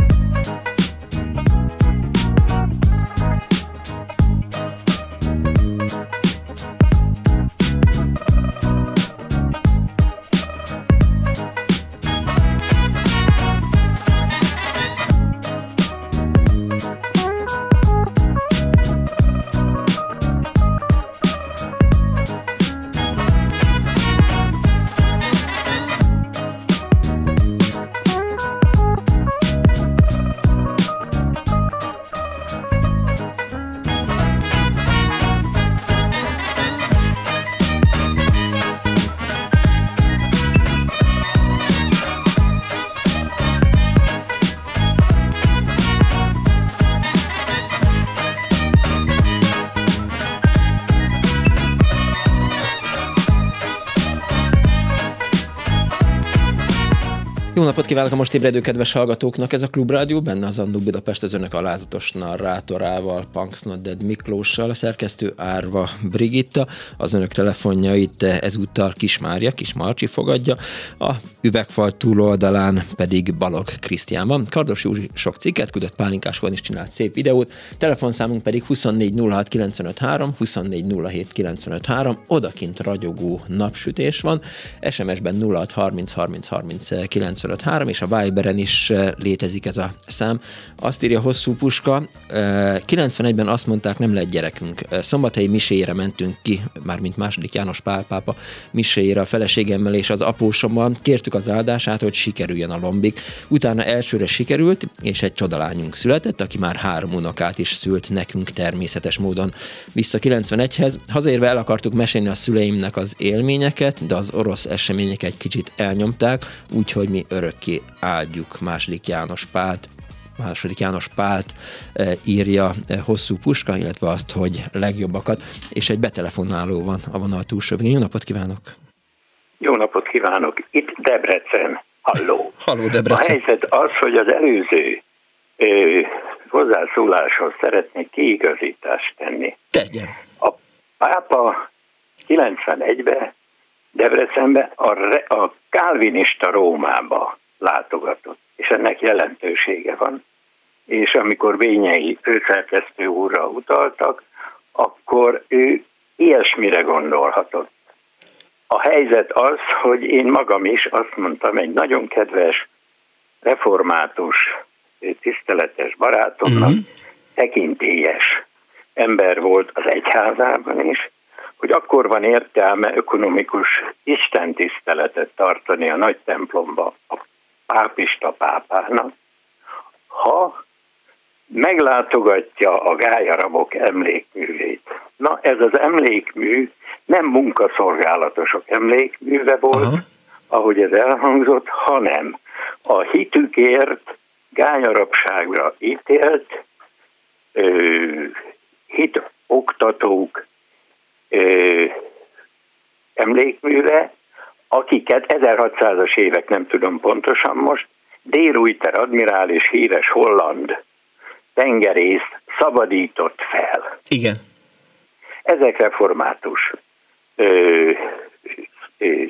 Kívánok a most ébredő kedves hallgatóknak! Ez a Klubrádió, benne az Andó Budapest az önök alázatos narrátorával, Punks Not Dead Miklóssal, a szerkesztő Árva Brigitta, az önök telefonjait ezúttal Kismária, Kismarcsi fogadja, a üvegfal túloldalán pedig Balog Krisztián van. Kardos úr sok cikket küldött, Pálinkásban is csinált szép videót, telefonszámunk pedig 24 06 953, 24 07 953, odakint ragyogó napsütés van, SMS-ben 06 30 30 30 90 0636771195 és a Viberen is létezik ez a szám. Azt írja hosszú puska, 91-ben azt mondták, nem lett gyerekünk. Szombathelyi miséjére mentünk ki, mármint második János Pál pápa miséjére a feleségemmel és az apósommal. Kértük az áldását, hogy sikerüljön a lombik. Utána elsőre sikerült, és egy csodalányunk született, aki már három unokát is szült nekünk természetes módon. Vissza 91-hez. Hazaérve el akartuk mesélni a szüleimnek az élményeket, de az orosz események egy kicsit elnyomták, úgyhogy mi örökké áldjuk második János Pált második János Pált e, írja e, hosszú puska, illetve azt, hogy legjobbakat, és egy betelefonáló van a vonal túlsó Jó napot kívánok! Jó napot kívánok! Itt Debrecen. Halló! Halló, Debrecen! A helyzet az, hogy az előző ö, hozzászóláshoz szeretnék kiigazítást tenni. Tegyen! A pápa 91-ben Debrecenbe a, a kálvinista Rómába látogatott, és ennek jelentősége van. És amikor Bényei főszerkesztő úrra utaltak, akkor ő ilyesmire gondolhatott. A helyzet az, hogy én magam is azt mondtam, egy nagyon kedves, református, tiszteletes barátomnak, uh-huh. tekintélyes ember volt az egyházában is, hogy akkor van értelme ökonomikus istentiszteletet tartani a nagy templomba pápista pápának, ha meglátogatja a gályarabok emlékművét. Na, ez az emlékmű nem munkaszolgálatosok emlékműve volt, Aha. ahogy ez elhangzott, hanem a hitükért gályarabságra ítélt ö, hit oktatók ö, emlékműve, akiket 1600-as évek, nem tudom pontosan most, Délújter admirális híres holland tengerész szabadított fel. Igen. Ezek református ö, ö,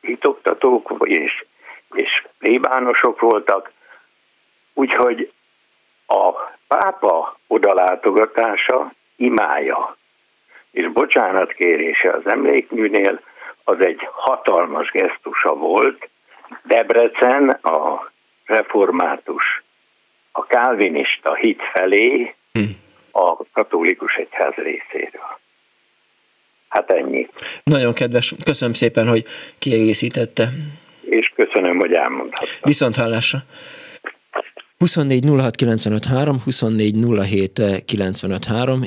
hitoktatók és, és plébánosok voltak, úgyhogy a pápa odalátogatása imája és bocsánatkérése az emlékműnél az egy hatalmas gesztusa volt. Debrecen a református, a kálvinista hit felé hm. a katolikus egyház részéről. Hát ennyi. Nagyon kedves. Köszönöm szépen, hogy kiegészítette. És köszönöm, hogy elmondhattam. Viszont hallásra. 24 06 24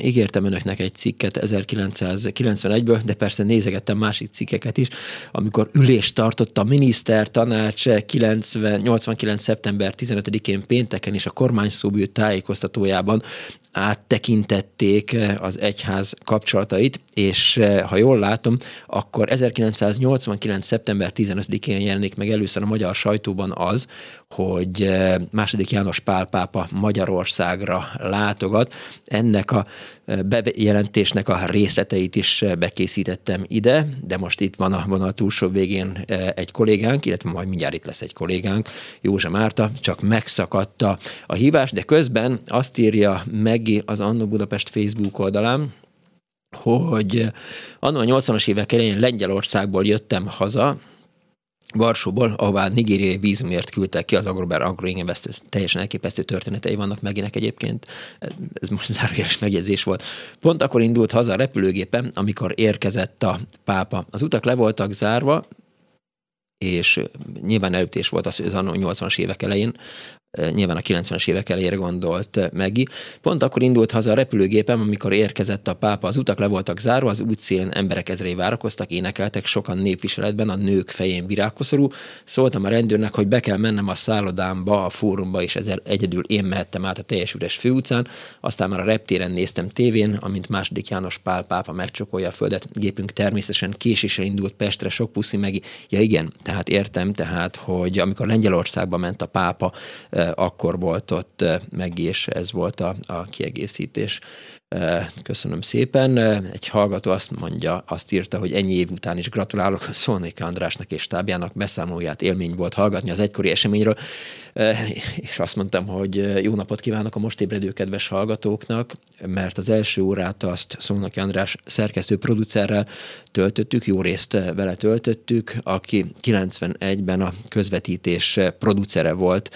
Ígértem önöknek egy cikket 1991-ből, de persze nézegettem másik cikkeket is, amikor ülést tartott a miniszter tanács 90, 89. szeptember 15-én pénteken és a kormány szóbű tájékoztatójában áttekintették az egyház kapcsolatait, és ha jól látom, akkor 1989. szeptember 15-én jelenik meg először a magyar sajtóban az, hogy második János Pál pápa Magyarországra látogat. Ennek a bejelentésnek a részleteit is bekészítettem ide, de most itt van a vonal túlsó végén egy kollégánk, illetve majd mindjárt itt lesz egy kollégánk, Józsa Márta, csak megszakadta a hívás, de közben azt írja Meggi az Annó Budapest Facebook oldalán, hogy annó a 80-as évek elején Lengyelországból jöttem haza, Varsóból, ahová nigériai vízumért küldtek ki az Agrober Agroinvest, teljesen elképesztő történetei vannak meginek egyébként, ez most zárójeles megjegyzés volt. Pont akkor indult haza a repülőgépen, amikor érkezett a pápa. Az utak le voltak zárva, és nyilván előttés volt az, hogy az 80-as évek elején nyilván a 90-es évek elejére gondolt Megi. Pont akkor indult haza a repülőgépem, amikor érkezett a pápa. Az utak le voltak zárva, az útszélen emberek ezrei várakoztak, énekeltek, sokan népviseletben, a nők fején virágkoszorú. Szóltam a rendőrnek, hogy be kell mennem a szállodámba, a fórumba, és ezzel egyedül én mehettem át a teljes üres főutcán. Aztán már a reptéren néztem tévén, amint második János Pál pápa megcsokolja a földet. Gépünk természetesen késéssel indult Pestre, sok puszi Megi. Ja igen, tehát értem, tehát, hogy amikor Lengyelországba ment a pápa, akkor volt ott meg, és ez volt a, a kiegészítés. Köszönöm szépen. Egy hallgató azt mondja, azt írta, hogy ennyi év után is gratulálok Szónék Andrásnak és tábjának beszámolóját élmény volt hallgatni az egykori eseményről, és azt mondtam, hogy jó napot kívánok a most ébredő kedves hallgatóknak, mert az első órát azt Szónoki András szerkesztő producerrel töltöttük, jó részt vele töltöttük, aki 91-ben a közvetítés producere volt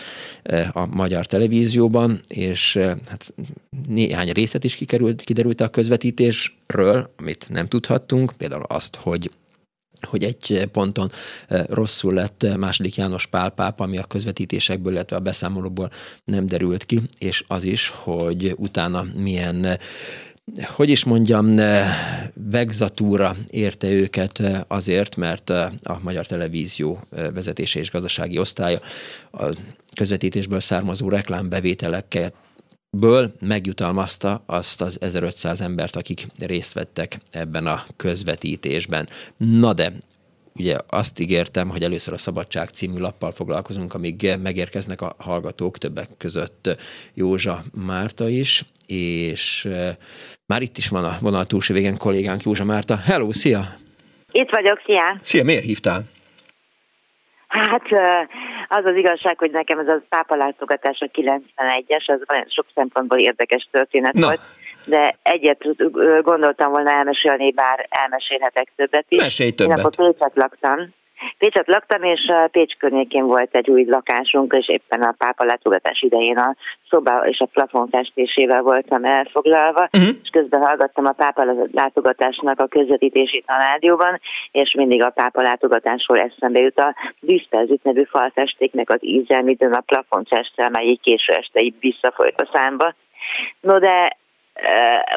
a magyar televízióban, és hát néhány részlet is kikerült kiderült a közvetítésről, amit nem tudhattunk, például azt, hogy hogy egy ponton eh, rosszul lett második János Pál pápa, ami a közvetítésekből, illetve a beszámolóból nem derült ki, és az is, hogy utána milyen hogy is mondjam, eh, vegzatúra érte őket eh, azért, mert a Magyar Televízió vezetése és gazdasági osztálya a közvetítésből származó reklámbevételeket ből megjutalmazta azt az 1500 embert, akik részt vettek ebben a közvetítésben. Na de, ugye azt ígértem, hogy először a Szabadság című lappal foglalkozunk, amíg megérkeznek a hallgatók, többek között Józsa Márta is, és eh, már itt is van a vonal túlsó végén kollégánk Józsa Márta. Hello, szia! Itt vagyok, szia! Szia, miért hívtál? Hát az az igazság, hogy nekem ez a pápa látogatás a 91-es, az olyan sok szempontból érdekes történet Na. volt, de egyet gondoltam volna elmesélni, bár elmesélhetek többet is. Mesélj többet. Én akkor Pécset laktam, Pécset laktam, és Pécs környékén volt egy új lakásunk, és éppen a pápa látogatás idején a szoba és a plafon festésével voltam elfoglalva, uh-huh. és közben hallgattam a pápa látogatásnak a közvetítését a rádióban, és mindig a pápa látogatásról eszembe jut a Düszperzit nevű falfestéknek az íze, midőn a plafon festel, melyik késő este így visszafolyt a számba. No de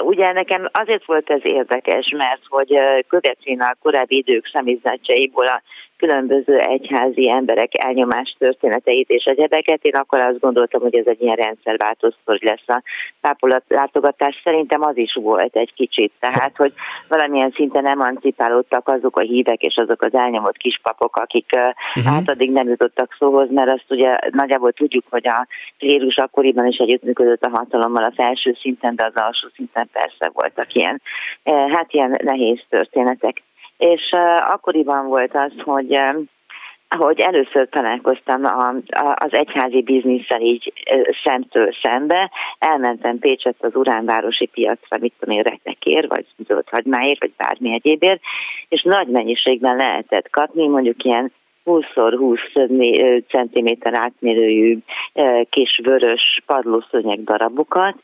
Ugye nekem azért volt ez érdekes, mert hogy követvén a korábbi idők személyzetjeiból a különböző egyházi emberek elnyomás történeteit és egyebeket. Én akkor azt gondoltam, hogy ez egy ilyen rendszerváltozó lesz a pápolat látogatás. Szerintem az is volt egy kicsit. Tehát, hogy valamilyen szinten emancipálódtak azok a hívek és azok az elnyomott kispapok, akik uh-huh. hát addig nem jutottak szóhoz, mert azt ugye nagyjából tudjuk, hogy a klérus akkoriban is együttműködött a hatalommal a felső szinten, de az alsó szinten persze voltak ilyen, hát ilyen nehéz történetek és akkoriban volt az, hogy hogy először találkoztam a, a, az egyházi bizniszsel így szemtől szembe, elmentem Pécset az Uránvárosi piacra, mit tudom én, retekért, vagy zöld hagymáért, vagy bármi egyébért, és nagy mennyiségben lehetett kapni, mondjuk ilyen 20x20 cm átmérőjű kis vörös padlószőnyeg darabokat.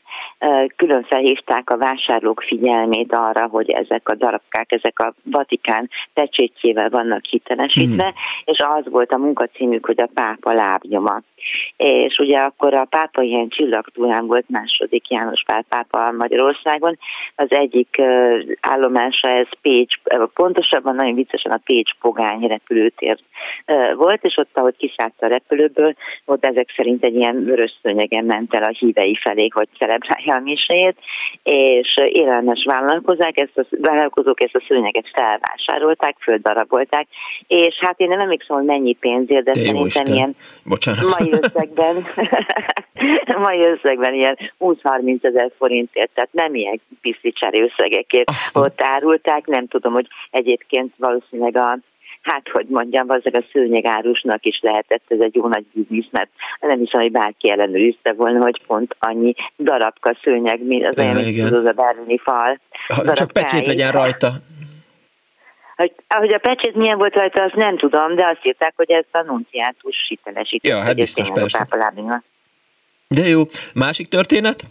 Külön felhívták a vásárlók figyelmét arra, hogy ezek a darabkák, ezek a Vatikán pecsétjével vannak hitelesítve, mm. és az volt a munkacímük, hogy a pápa lábnyoma. És ugye akkor a pápa ilyen csillagtúrán volt második János Pál pápa Magyarországon. Az egyik állomása ez Pécs, pontosabban nagyon viccesen a Pécs Pogány repülőtér volt, és ott, ahogy kiszállt a repülőből, ott ezek szerint egy ilyen vörös szőnyegen ment el a hívei felé, hogy celebrálja a miséjét, és élelmes vállalkozók ezt a, vállalkozók ezt a szőnyeget felvásárolták, földdarabolták, és hát én nem emlékszem, hogy mennyi pénzért, de, de szerintem ilyen Bocsánat. mai összegben, mai összegben ilyen 20-30 ezer forintért, tehát nem ilyen piszticsári összegekért Aztán. ott árulták, nem tudom, hogy egyébként valószínűleg a hát hogy mondjam, valószínűleg a szőnyegárusnak is lehetett ez egy jó nagy biznisz, mert nem hiszem, hogy bárki ellenőrizte volna, hogy pont annyi darabka szőnyeg, mint az olyan, mint az a berlini fal. Ha, csak pecsét legyen rajta. Hogy, ahogy a pecsét milyen volt rajta, azt nem tudom, de azt írták, hogy ez a nunciátus hitelesített. Ja, hát biztos, persze. De jó. Másik történet?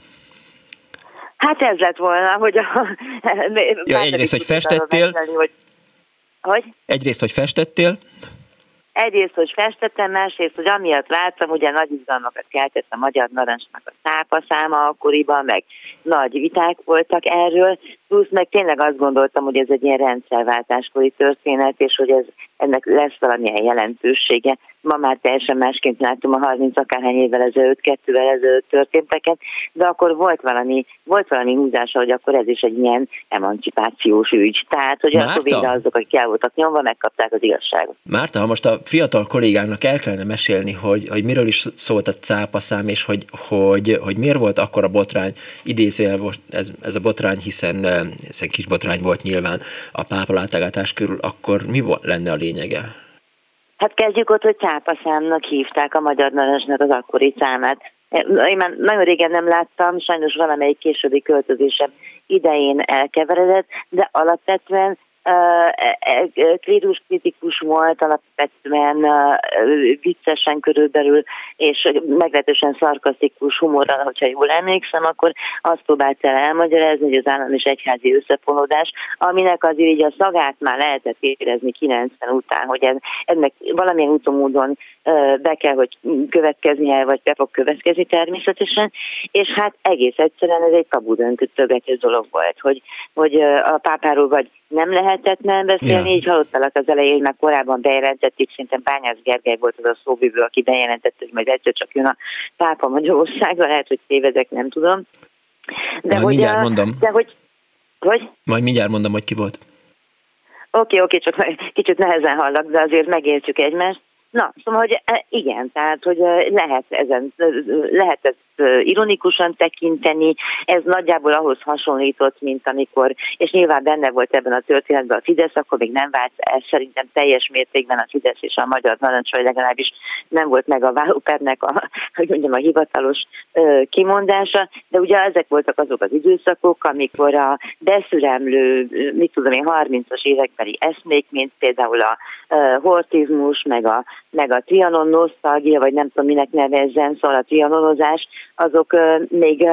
Hát ez lett volna, hogy a... Ja, egyrészt, hogy festettél. Beszélni, hogy hogy? Egyrészt, hogy festettél. Egyrészt, hogy festettem, másrészt, hogy amiatt láttam, ugye nagy izgalmakat keltett a Magyar Narancsnak a szápa száma akkoriban, meg nagy viták voltak erről, plusz meg tényleg azt gondoltam, hogy ez egy ilyen rendszerváltáskori történet, és hogy ez, ennek lesz valamilyen jelentősége ma már teljesen másként látom a 30 akárhány évvel ezelőtt, kettővel ezelőtt történteket, de akkor volt valami, volt valami húzása, hogy akkor ez is egy ilyen emancipációs ügy. Tehát, hogy Márta? akkor végre azok, akik el voltak nyomva, megkapták az igazságot. Márta, ha most a fiatal kollégának el kellene mesélni, hogy, hogy miről is szólt a cápaszám, és hogy, hogy, hogy miért volt akkor a botrány, idézőjel volt ez, ez a botrány, hiszen ez egy kis botrány volt nyilván a pápalátogatás körül, akkor mi volt, lenne a lényege? Hát kezdjük ott, hogy cápaszámnak hívták a Magyar Narancsnak az akkori számát. Én már nagyon régen nem láttam, sajnos valamelyik későbbi költözésem idején elkeveredett, de alapvetően klérus kritikus volt, alapvetően viccesen körülbelül, és meglehetősen szarkasztikus humorral, hogyha jól emlékszem, akkor azt próbált el elmagyarázni, hogy az állam és egyházi összefonódás, aminek azért így a szagát már lehetett érezni 90 után, hogy ez, ennek valamilyen úton módon be kell, hogy következnie, vagy be fog következni természetesen, és hát egész egyszerűen ez egy tabu döntögető dolog volt, hogy, hogy a pápáról vagy nem lehetett nem beszélni, ja. így hallottalak az elején, mert korábban bejelentették, szerintem Bányász Gergely volt az a szóvívő, aki bejelentette, hogy majd egyszer csak jön a pápa Magyarországra, lehet, hogy tévedek, nem tudom. De majd hogy, mindjárt a, mondom. De hogy, hogy? Majd mindjárt mondom, hogy ki volt. Oké, okay, oké, okay, csak kicsit nehezen hallak, de azért megértjük egymást. Na, szóval, hogy e, igen, tehát, hogy e, lehet, ezen, e, lehet ezt ironikusan tekinteni, ez nagyjából ahhoz hasonlított, mint amikor, és nyilván benne volt ebben a történetben a Fidesz, akkor még nem vált ez szerintem teljes mértékben a Fidesz és a Magyar Narancs, vagy legalábbis nem volt meg a Vállópernek a, hogy mondjam, a hivatalos kimondása, de ugye ezek voltak azok az időszakok, amikor a beszüremlő, mit tudom én, 30-as évekbeli eszmék, mint például a hortizmus, meg a, meg a trianon nosztalgia, vagy nem tudom minek nevezzen, szóval a trianonozás, azok még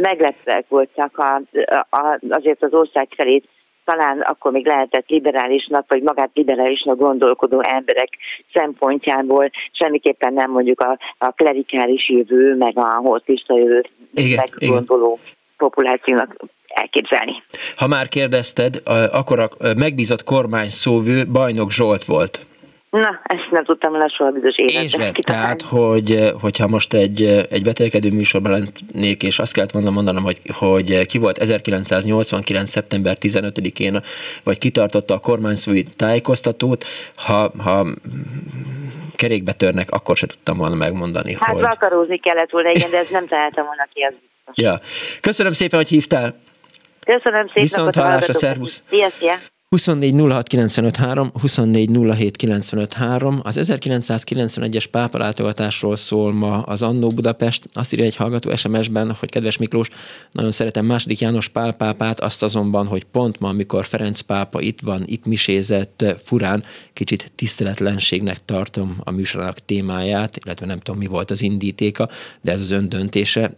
meglepőek voltak a, a, azért az ország felé talán akkor még lehetett liberálisnak, vagy magát liberálisnak gondolkodó emberek szempontjából, semmiképpen nem mondjuk a, a klerikális jövő, meg a hortista jövő meggondoló populációnak elképzelni. Ha már kérdezted, akkor a megbízott kormány szóvő Bajnok Zsolt volt. Na, ezt nem tudtam volna soha bizonyos életben. És tehát, hogy, hogyha most egy, egy betélkedő műsorban lennék, és azt kellett volna mondanom, hogy, hogy ki volt 1989. szeptember 15-én, vagy kitartotta a kormányszói tájékoztatót, ha, ha kerékbe törnek, akkor se tudtam volna megmondani. Hát hogy... vakarózni kellett volna, igen, de ez nem találtam volna ki, az. Ja. Köszönöm szépen, hogy hívtál. Köszönöm szépen. Viszont hallásra, szervusz. Szia, szia. 24 06 953, 24 07 953. Az 1991-es pápa látogatásról szól ma az Annó Budapest. Azt írja egy hallgató SMS-ben, hogy kedves Miklós, nagyon szeretem második János Pál pápát, azt azonban, hogy pont ma, amikor Ferenc pápa itt van, itt misézett furán, kicsit tiszteletlenségnek tartom a műsorának témáját, illetve nem tudom, mi volt az indítéka, de ez az ön döntése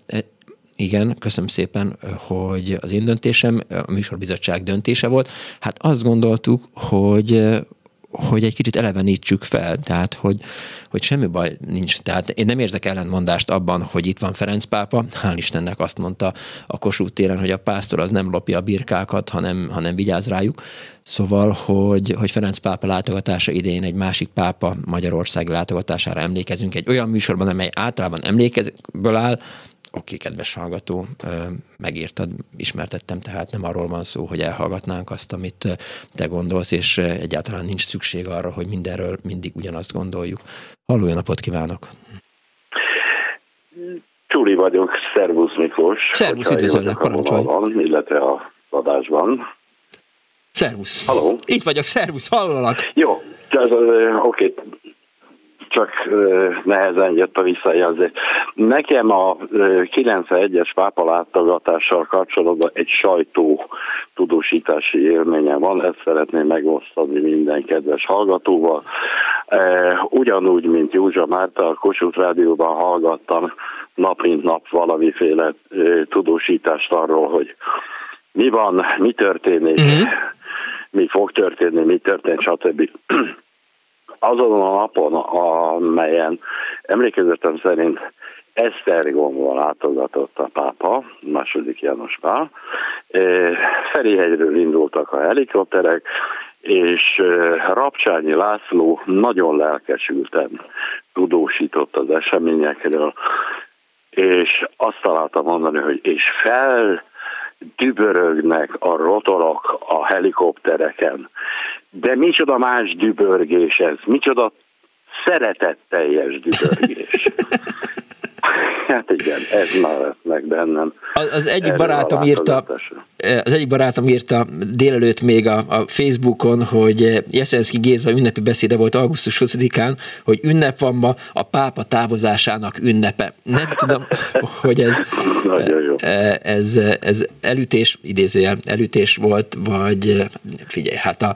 igen, köszönöm szépen, hogy az én döntésem, a műsorbizottság döntése volt. Hát azt gondoltuk, hogy hogy egy kicsit elevenítsük fel, tehát hogy, hogy semmi baj nincs. Tehát én nem érzek ellentmondást abban, hogy itt van Ferenc pápa, hál' Istennek azt mondta a Kossuth téren, hogy a pásztor az nem lopja a birkákat, hanem, hanem vigyáz rájuk. Szóval, hogy, hogy Ferenc pápa látogatása idején egy másik pápa Magyarország látogatására emlékezünk egy olyan műsorban, amely általában emlékezből áll, Oké, kedves hallgató, megírtad, ismertettem, tehát nem arról van szó, hogy elhallgatnánk azt, amit te gondolsz, és egyáltalán nincs szükség arra, hogy mindenről mindig ugyanazt gondoljuk. Halló, napot kívánok! Csúli vagyok, szervusz Miklós. Szervusz, üdvözöllek, parancsolj. Van, illetve a adásban. Szervusz. Halló. Itt vagyok, szervusz, hallalak. Jó, oké, csak nehezen jött a visszajelzés. Nekem a 91-es pápa látogatással kapcsolatban egy sajtó tudósítási élménye van, ezt szeretném megosztani minden kedves hallgatóval. Ugyanúgy, mint Józsa Márta, a Kossuth Rádióban hallgattam nap mint nap valamiféle tudósítást arról, hogy mi van, mi történik, mm-hmm. mi fog történni, mi történt, stb azon a napon, amelyen emlékezetem szerint Esztergomba látogatott a pápa, második János Pál. Ferihegyről indultak a helikopterek, és Rapcsányi László nagyon lelkesülten tudósított az eseményekről, és azt találta mondani, hogy és fel dübörögnek a rotorok a helikoptereken. De micsoda más dübörgés ez, micsoda szeretetteljes dübörgés. Hát igen, ez már meg bennem. Az, az egyik barátom írta, az egyik barátom írta délelőtt még a, a Facebookon, hogy Jeszenszki Géza ünnepi beszéde volt augusztus 20-án, hogy ünnep van ma, a pápa távozásának ünnepe. Nem tudom, hogy ez, ez, ez elütés, idézőjel elütés volt, vagy figyelj, hát a,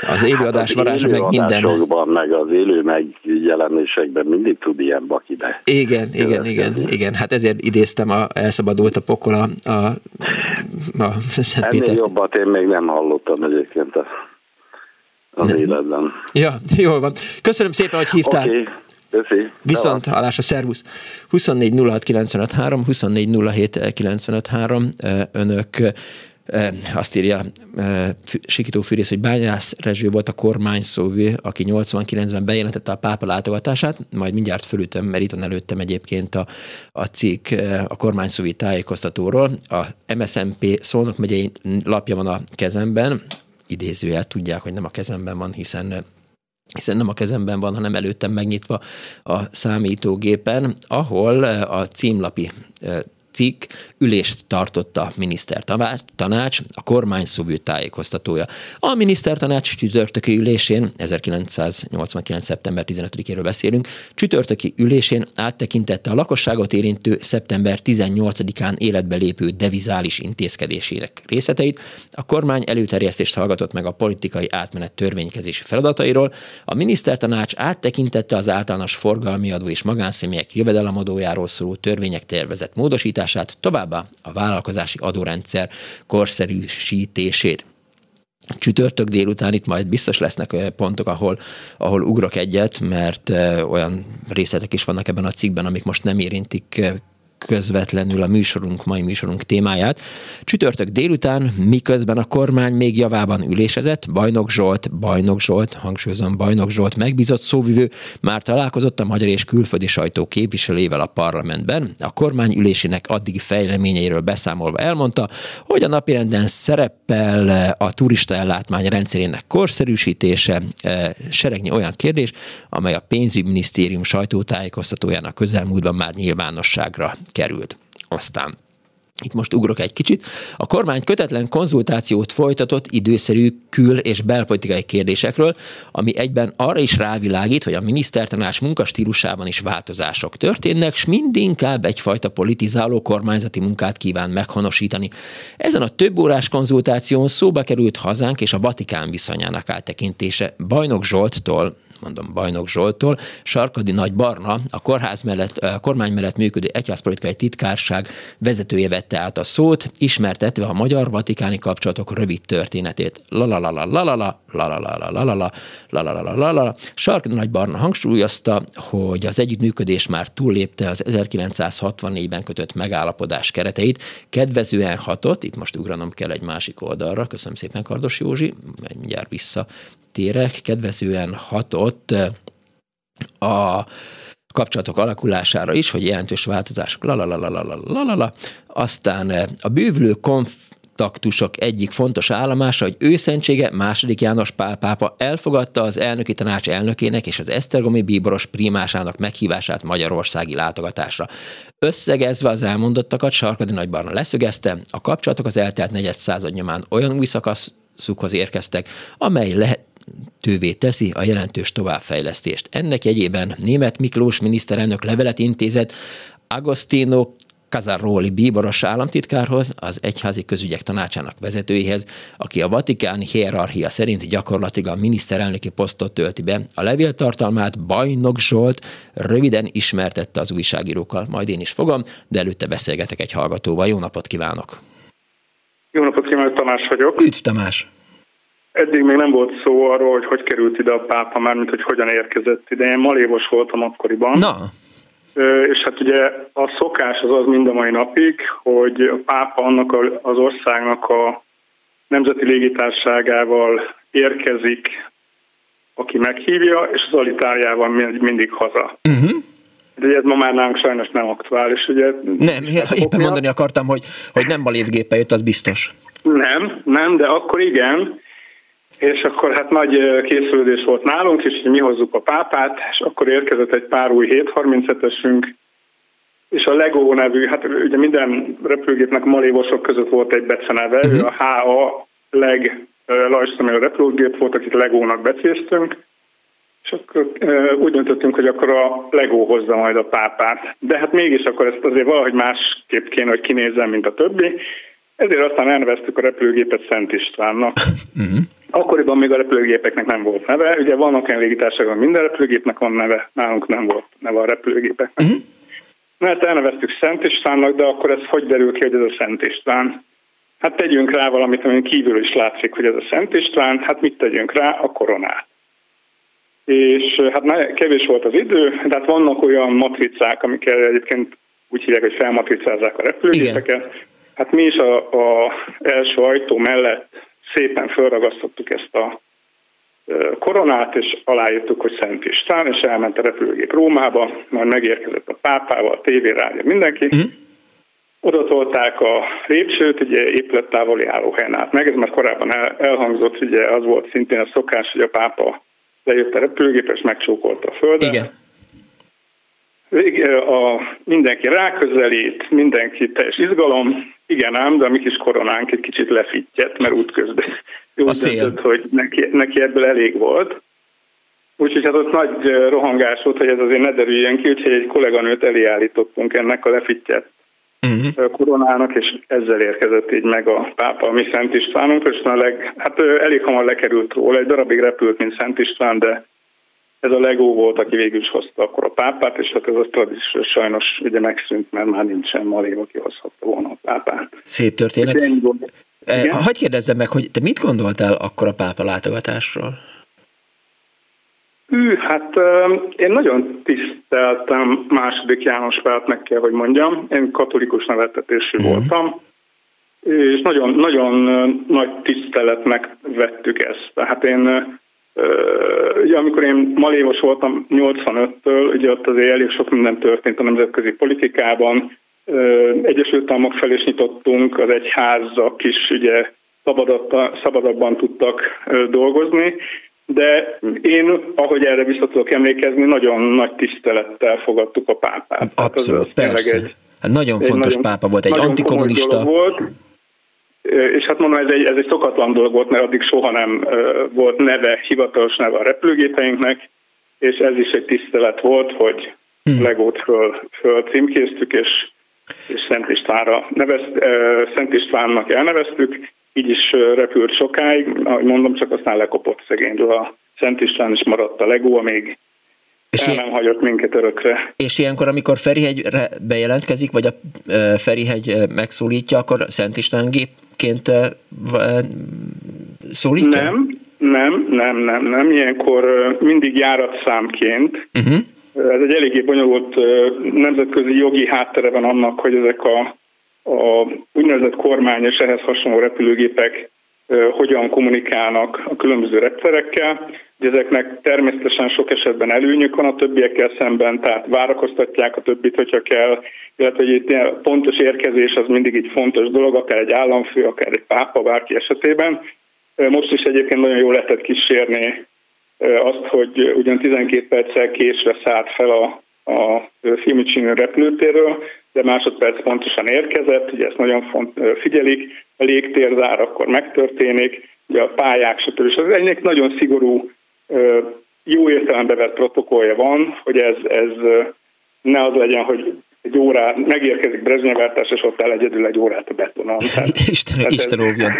az élőadás hát varázsa meg minden. meg az élő megjelenésekben mindig tud ilyen bakibe. Igen, igen, igen, igen. Hát ezért idéztem a elszabadult a pokol a, a, a Szent Ennél Péter. jobbat én még nem hallottam egyébként a, az nem. életben. Ja, jól van. Köszönöm szépen, hogy hívtál. Okay. Köszi. Viszont hallásra, szervusz. 24 06 95 3, 24 07 95 3, önök azt írja Sikító Fűrész, hogy Bányász Rezső volt a kormány szóvő, aki 89-ben bejelentette a pápa látogatását, majd mindjárt fölütöm, mert itt van előttem egyébként a, a cikk a kormányszóvi tájékoztatóról. A MSMP Szolnok megyei lapja van a kezemben, idézőjel tudják, hogy nem a kezemben van, hiszen hiszen nem a kezemben van, hanem előttem megnyitva a számítógépen, ahol a címlapi cikk ülést tartott a minisztertanács, a kormány szóvű tájékoztatója. A minisztertanács csütörtöki ülésén, 1989. szeptember 15-éről beszélünk, csütörtöki ülésén áttekintette a lakosságot érintő szeptember 18-án életbe lépő devizális intézkedésének részleteit, a kormány előterjesztést hallgatott meg a politikai átmenet törvénykezési feladatairól, a minisztertanács áttekintette az általános forgalmi adó és magánszemélyek jövedelemadójáról szóló törvények tervezett módosítását, módosítását, továbbá a vállalkozási adórendszer korszerűsítését. Csütörtök délután itt majd biztos lesznek pontok, ahol, ahol ugrok egyet, mert olyan részletek is vannak ebben a cikkben, amik most nem érintik közvetlenül a műsorunk, mai műsorunk témáját. Csütörtök délután, miközben a kormány még javában ülésezett, Bajnok Zsolt, Bajnok Zsolt, hangsúlyozom, Bajnok Zsolt megbízott szóvivő, már találkozott a magyar és külföldi sajtó képviselőjével a parlamentben. A kormány ülésének addigi fejleményeiről beszámolva elmondta, hogy a napirenden szerepel a turista ellátmány rendszerének korszerűsítése, e, seregnyi olyan kérdés, amely a pénzügyminisztérium sajtótájékoztatójának közelmúltban már nyilvánosságra került. Aztán itt most ugrok egy kicsit. A kormány kötetlen konzultációt folytatott időszerű kül- és belpolitikai kérdésekről, ami egyben arra is rávilágít, hogy a minisztertanás munkastílusában is változások történnek, és mindinkább egyfajta politizáló kormányzati munkát kíván meghonosítani. Ezen a több órás konzultáción szóba került hazánk és a Vatikán viszonyának áttekintése. Bajnok Zsolttól mondom Bajnok Zsoltól, Sarkadi Nagy Barna, a kórház mellett, a kormány mellett működő egyházpolitikai titkárság vezetője vette át a szót, ismertetve a magyar-vatikáni kapcsolatok rövid történetét. La la la la la la la la la la la la la la la la la la. Sarkadi Nagy Barna hangsúlyozta, hogy az együttműködés már túllépte az 1964-ben kötött megállapodás kereteit, kedvezően hatott, itt most ugranom kell egy másik oldalra, köszönöm szépen Kardos Józsi, mindjárt vissza térek kedvezően hatott a kapcsolatok alakulására is, hogy jelentős változások, la Aztán a bővülő kontaktusok egyik fontos állomása, hogy őszentsége második János Pál pápa elfogadta az elnöki tanács elnökének és az Esztergomi bíboros primásának meghívását magyarországi látogatásra. Összegezve az elmondottakat, Sarkadi Nagybarna leszögezte, a kapcsolatok az eltelt negyed század nyomán olyan új szakasz szukhoz érkeztek, amely lehet, tővé teszi a jelentős továbbfejlesztést. Ennek jegyében német Miklós miniszterelnök levelet intézett Agostino Casaroli bíboros államtitkárhoz, az egyházi közügyek tanácsának vezetőjéhez, aki a vatikáni hierarchia szerint gyakorlatilag a miniszterelnöki posztot tölti be. A levél tartalmát Bajnok Zsolt röviden ismertette az újságírókkal, majd én is fogom, de előtte beszélgetek egy hallgatóval. Jó napot kívánok! Jó napot kívánok, Tamás vagyok. Üdv Tamás! Eddig még nem volt szó arról, hogy hogy került ide a pápa, mármint hogy hogyan érkezett ide. Én malévos voltam akkoriban. Na. És hát ugye a szokás az az mind a mai napig, hogy a pápa annak az országnak a nemzeti légitárságával érkezik, aki meghívja, és az alitáriával mindig haza. Uh-huh. De ez ma már nálunk sajnos nem aktuális, ugye? Nem, éppen mondani akartam, hogy, hogy nem balévgéppel jött, az biztos. Nem, nem, de akkor igen, és akkor hát nagy készülődés volt nálunk, és mi hozzuk a pápát, és akkor érkezett egy pár új 737-esünk, és a Lego nevű, hát ugye minden repülőgépnek malévosok között volt egy beceneve, uh-huh. a HA leg lajsztomérő repülőgép volt, akit Legónak becéztünk, és akkor úgy döntöttünk, hogy akkor a Lego hozza majd a pápát. De hát mégis akkor ezt azért valahogy másképp kéne, hogy kinézzen, mint a többi. Ezért aztán elneveztük a repülőgépet Szent Istvánnak. Uh-huh. Akkoriban még a repülőgépeknek nem volt neve. Ugye vannak olyan légitársaságok, minden repülőgépnek van neve, nálunk nem volt neve a repülőgépeknek. Uh-huh. Mert elneveztük Szent Istvánnak, de akkor ez hogy derül ki, hogy ez a Szent István? Hát tegyünk rá valamit, amin kívül is látszik, hogy ez a Szent István, hát mit tegyünk rá? A koronát. És hát kevés volt az idő, de hát vannak olyan matricák, amikkel egyébként úgy hívják, hogy felmatricázzák a repülőgépeket. Hát mi is a, a első ajtó mellett szépen felragasztottuk ezt a koronát, és aláírtuk, hogy Szent István, és elment a repülőgép Rómába, majd megérkezett a pápával, a tévé, rádió, mindenki. Uh-huh. Oda tolták a lépcsőt, ugye épülettávoli állóhelyen át meg, ez már korábban elhangzott, ugye az volt szintén a szokás, hogy a pápa lejött a repülőgép, és megcsókolta a földet. Igen. A, mindenki ráközelít, mindenki teljes izgalom, igen ám, de a mi kis koronánk egy kicsit lefittyett, mert útközben úgy döntött, hogy neki, neki ebből elég volt. Úgyhogy hát ott nagy rohangás volt, hogy ez azért ne derüljön ki, úgyhogy egy kolléganőt eléállítottunk ennek a lefittyett uh-huh. koronának, és ezzel érkezett így meg a pápa, mi Szent Istvánunk, és a leg, hát elég hamar lekerült róla, egy darabig repült, mint Szent István, de ez a Legó volt, aki végül is hozta akkor a pápát, és hát ez a tradíció sajnos ugye megszűnt, mert már nincsen malév, aki hozhatta volna a pápát. Szép történet. Hagyj kérdezzem meg, hogy te mit gondoltál akkor a pápa látogatásról? Hű, hát én nagyon tiszteltem második János Pált, meg kell, hogy mondjam. Én katolikus nevetetésű uh-huh. voltam, és nagyon, nagyon nagy tiszteletnek vettük ezt. Tehát én, ugye amikor én malévos voltam 85-től, ugye ott azért elég sok minden történt a nemzetközi politikában, Egyesült Államok felé is nyitottunk, az egyházak is ugye szabadabban tudtak dolgozni, de én, ahogy erre vissza tudok emlékezni, nagyon nagy tisztelettel fogadtuk a pápát. Abszolút, hát persze. Egy, hát nagyon egy fontos nagyon, pápa volt, egy antikommunista. Volt, és hát mondom, ez egy, ez egy szokatlan dolog volt, mert addig soha nem volt neve, hivatalos neve a repülőgépeinknek, és ez is egy tisztelet volt, hogy hmm. Legót föl, föl címkéztük, és, és Szent Istvánra nevezt, Szent Istvánnak elneveztük, így is repült sokáig, ahogy mondom, csak aztán lekopott szegényről a Szent István is maradt a legó, amíg és el nem hagyott minket örökre. És ilyenkor, amikor Ferihegyre bejelentkezik, vagy a Ferihegy megszólítja, akkor Szent István gépként szólítja? Nem, nem, nem, nem, nem. Ilyenkor mindig járatszámként. Uh-huh. Ez egy eléggé bonyolult nemzetközi jogi háttere van annak, hogy ezek a a úgynevezett kormány és ehhez hasonló repülőgépek hogyan kommunikálnak a különböző repterekkel. Ezeknek természetesen sok esetben előnyük van a többiekkel szemben, tehát várakoztatják a többit, hogyha kell, illetve hogy itt pontos érkezés az mindig egy fontos dolog, akár egy államfő, akár egy pápa, bárki esetében. Most is egyébként nagyon jól lehetett kísérni azt, hogy ugyan 12 perccel késve szállt fel a, a Fiumicino repülőtérről, de másodperc pontosan érkezett, ugye ezt nagyon font, figyelik, a légtérzár akkor megtörténik, ugye a pályák, stb. És az egynek nagyon szigorú, jó értelembe vett protokollja van, hogy ez, ez ne az legyen, hogy egy órá, megérkezik Brezsnyevártás, és ott el egyedül egy órát a betonon. Isten, Isten óvjon,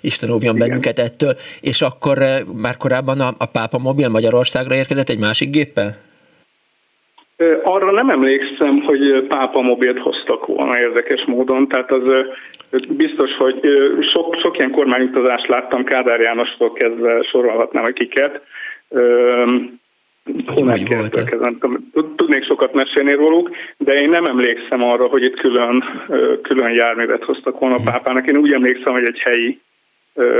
Isten óvjon bennünket ettől. És akkor már korábban a, a Pápa Mobil Magyarországra érkezett egy másik géppel? Arra nem emlékszem, hogy pápa mobilt hoztak volna érdekes módon, tehát az biztos, hogy sok, sok ilyen kormányutazást láttam Kádár Jánostól kezdve sorolhatnám akiket. Tudnék sokat mesélni róluk, de én nem emlékszem arra, hogy itt külön, külön járművet hoztak volna a pápának. Én úgy emlékszem, hogy egy helyi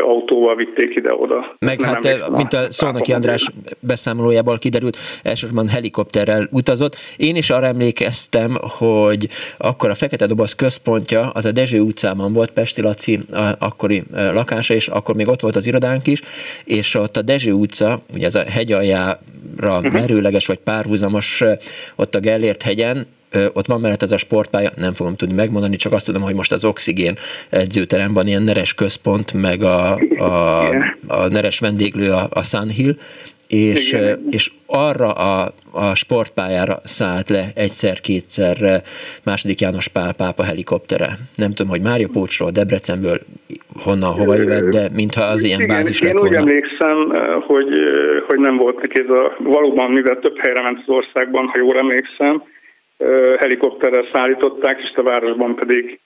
autóval vitték ide-oda. Meg nem hát, mint a Szolnoki András beszámolójából kiderült, elsősorban helikopterrel utazott. Én is arra emlékeztem, hogy akkor a Fekete Doboz központja, az a Dezső utcában volt, Pesti Laci akkori lakása, és akkor még ott volt az irodánk is, és ott a Dezső utca, ugye ez a hegyaljára uh-huh. merőleges vagy párhuzamos, ott a Gellért hegyen, ott van mellett ez a sportpálya, nem fogom tudni megmondani, csak azt tudom, hogy most az Oxigén edzőterem van, ilyen neres központ, meg a, a, a neres vendéglő a, a Sunhill, és, és arra a, a sportpályára szállt le egyszer-kétszer második János Pál pápa helikoptere. Nem tudom, hogy Mária Pócsról, Debrecenből honnan, hova jövett, de mintha az ilyen Igen, bázis lett volna. Én úgy emlékszem, hogy, hogy nem volt neki ez a, valóban, mivel több helyre ment az országban, ha jól emlékszem, helikopterrel szállították, és a városban pedig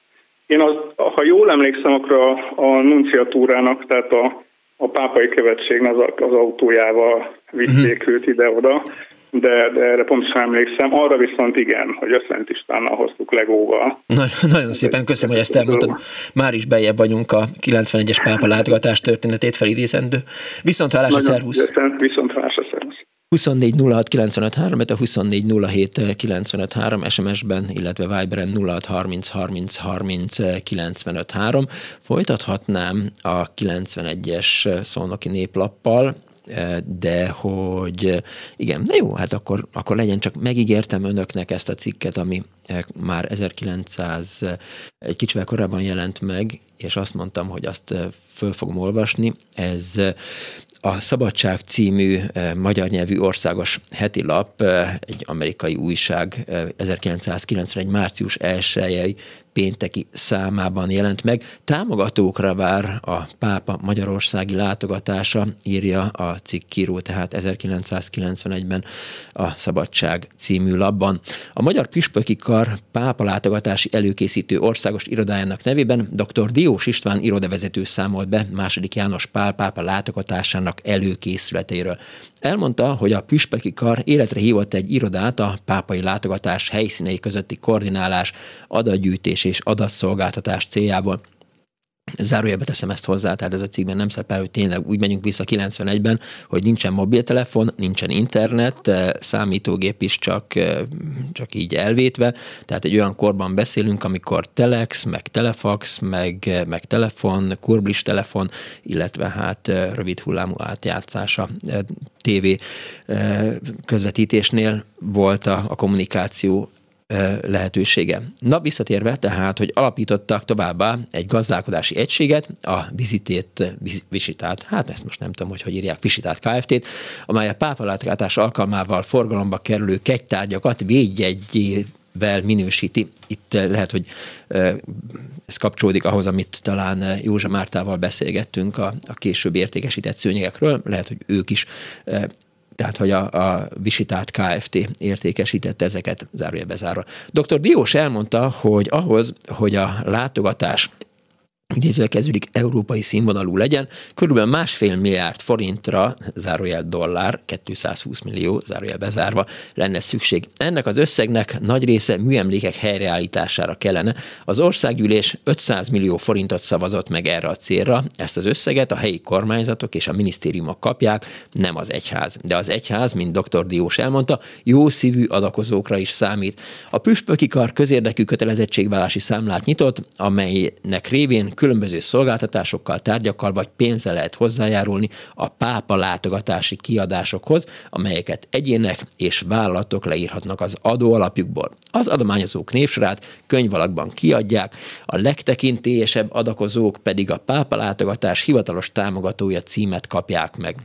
én az, ha jól emlékszem, akkor a, a nunciatúrának, tehát a, a pápai követségnek az, az autójával vitték uh-huh. őt ide-oda, de, de erre pontosan emlékszem. Arra viszont igen, hogy a Szent Istvánnal hoztuk Legóval. Na, nagyon szépen köszönöm, hogy ezt elmondtad. Már is bejebb vagyunk a 91-es pápa látogatás történetét felidézendő. Viszont hallásra, szervusz! Viszont hallásra, 24 06 95 3, a 24 07 95 3 SMS-ben, illetve Viberen 06 30 30 30 95 3. Folytathatnám a 91-es szónoki néplappal, de hogy igen, na jó, hát akkor, akkor legyen, csak megígértem önöknek ezt a cikket, ami már 1900 egy kicsivel korábban jelent meg, és azt mondtam, hogy azt föl fogom olvasni. Ez a Szabadság című eh, magyar nyelvű országos heti lap, eh, egy amerikai újság 1991. Eh, március 1 pénteki számában jelent meg. Támogatókra vár a pápa magyarországi látogatása, írja a cikkíró, tehát 1991-ben a Szabadság című labban. A Magyar Püspöki Kar pápa látogatási előkészítő országos irodájának nevében dr. Diós István irodavezető számolt be második János Pál pápa látogatásának előkészületéről. Elmondta, hogy a Püspöki Kar életre hívott egy irodát a pápai látogatás helyszínei közötti koordinálás, adatgyűjtés és adasszolgáltatás céljából. Zárójelbe teszem ezt hozzá, tehát ez a cikkben nem szerepel, hogy tényleg úgy menjünk vissza 91-ben, hogy nincsen mobiltelefon, nincsen internet, eh, számítógép is csak, eh, csak így elvétve, tehát egy olyan korban beszélünk, amikor telex, meg telefax, meg, eh, meg telefon, kurblis telefon, illetve hát rövid hullámú átjátszása TV közvetítésnél volt a, a kommunikáció lehetősége. Na, visszatérve tehát, hogy alapítottak továbbá egy gazdálkodási egységet, a Vizitét, Visitát, hát ezt most nem tudom, hogy hogy írják, Visitát Kft-t, amely a pápalátogatás alkalmával forgalomba kerülő kegytárgyakat védjegyével minősíti. Itt lehet, hogy ez kapcsolódik ahhoz, amit talán Józsa Mártával beszélgettünk a, a később értékesített szőnyegekről. Lehet, hogy ők is tehát hogy a, a Visitát Kft. értékesítette ezeket, zárójelbe zárva. Dr. Diós elmondta, hogy ahhoz, hogy a látogatás idézővel kezdődik, európai színvonalú legyen, körülbelül másfél milliárd forintra, zárójel dollár, 220 millió, zárójel bezárva, lenne szükség. Ennek az összegnek nagy része műemlékek helyreállítására kellene. Az országgyűlés 500 millió forintot szavazott meg erre a célra. Ezt az összeget a helyi kormányzatok és a minisztériumok kapják, nem az egyház. De az egyház, mint dr. Diós elmondta, jó szívű adakozókra is számít. A püspöki kar közérdekű kötelezettségvállási számlát nyitott, amelynek révén különböző szolgáltatásokkal, tárgyakkal vagy pénzzel lehet hozzájárulni a pápa látogatási kiadásokhoz, amelyeket egyének és vállalatok leírhatnak az adóalapjukból. Az adományozók névsorát könyvalakban kiadják, a legtekintélyesebb adakozók pedig a pápa látogatás hivatalos támogatója címet kapják meg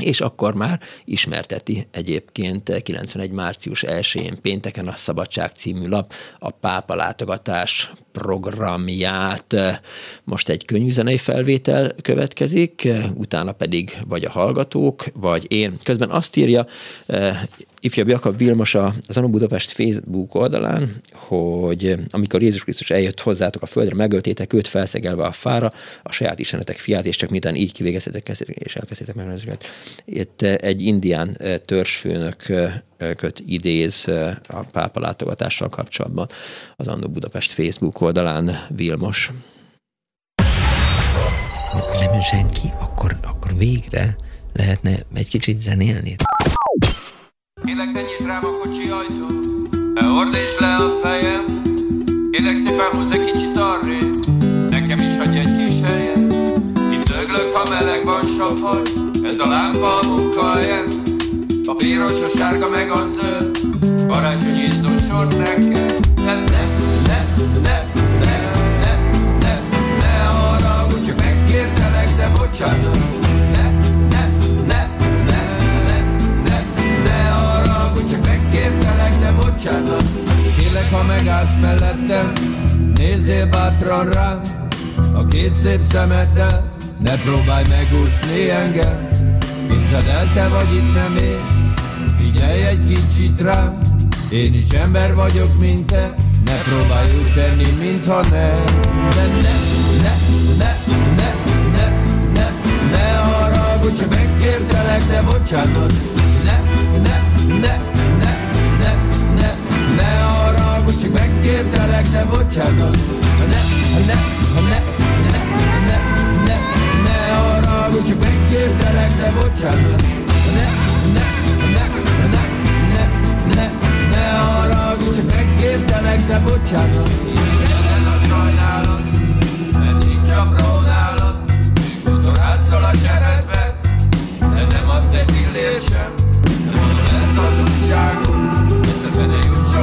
és akkor már ismerteti egyébként 91. március 1-én pénteken a Szabadság című lap a pápa látogatás programját. Most egy könnyűzenei felvétel következik, utána pedig vagy a hallgatók, vagy én. Közben azt írja ifjabb Jakab Vilmos az Anu Budapest Facebook oldalán, hogy amikor Jézus Krisztus eljött hozzátok a földre, megöltétek őt felszegelve a fára, a saját istenetek fiát, és csak miután így kivégeztetek és elkezdtétek meg Itt egy indián törzsfőnök köt idéz a pápa látogatással kapcsolatban az Andó Budapest Facebook oldalán Vilmos. nem senki, akkor, akkor végre lehetne egy kicsit zenélni. Kélek, ne nyisd rám a kocsi ajtó, ne ordítsd le a fejem, kélek szépen húzz egy kicsit arré, nekem is adj egy kis helyen. Itt döglök, ha meleg van safar, ez a lámpa a munkahelyem, papíros a sárga meg a zöld, karácsonyi izzó sort nekem. Ne, ne, ne, ne, megkértelek, de bocsánat. bocsánat Kélek, ha megállsz mellettem Nézzél bátran rám A két szép szemeddel. Ne próbálj megúszni engem Képzeld el, te vagy itt nem én. Figyelj egy kicsit rám Én is ember vagyok, mint te. Ne próbálj úgy tenni, mintha De ne, ne, ne, ne, ne, ne Ne csak megkértelek, de bocsánat Ne, ne, ne, csak megkértelek, de bocsánat ne, ne, ne, ne, ne, ne, ne hogy csak megkértelek, de bocsánat ne, ne, ne, ne, ne, ne, ne hogy csak megkértelek, de bocsánat Jelen a sajnálat, mert nincs apró nálad Mikor rászol a zsebedbe,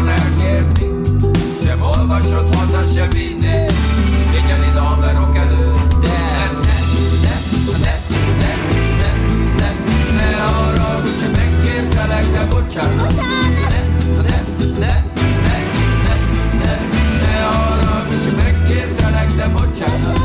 ne De ne, ne, ne, ne, ne, ne, ne arra, hogy de bocsánat Ne, ne, ne, ne, ne, ne, ne arra, hogy csak megkértelek, de bocsánat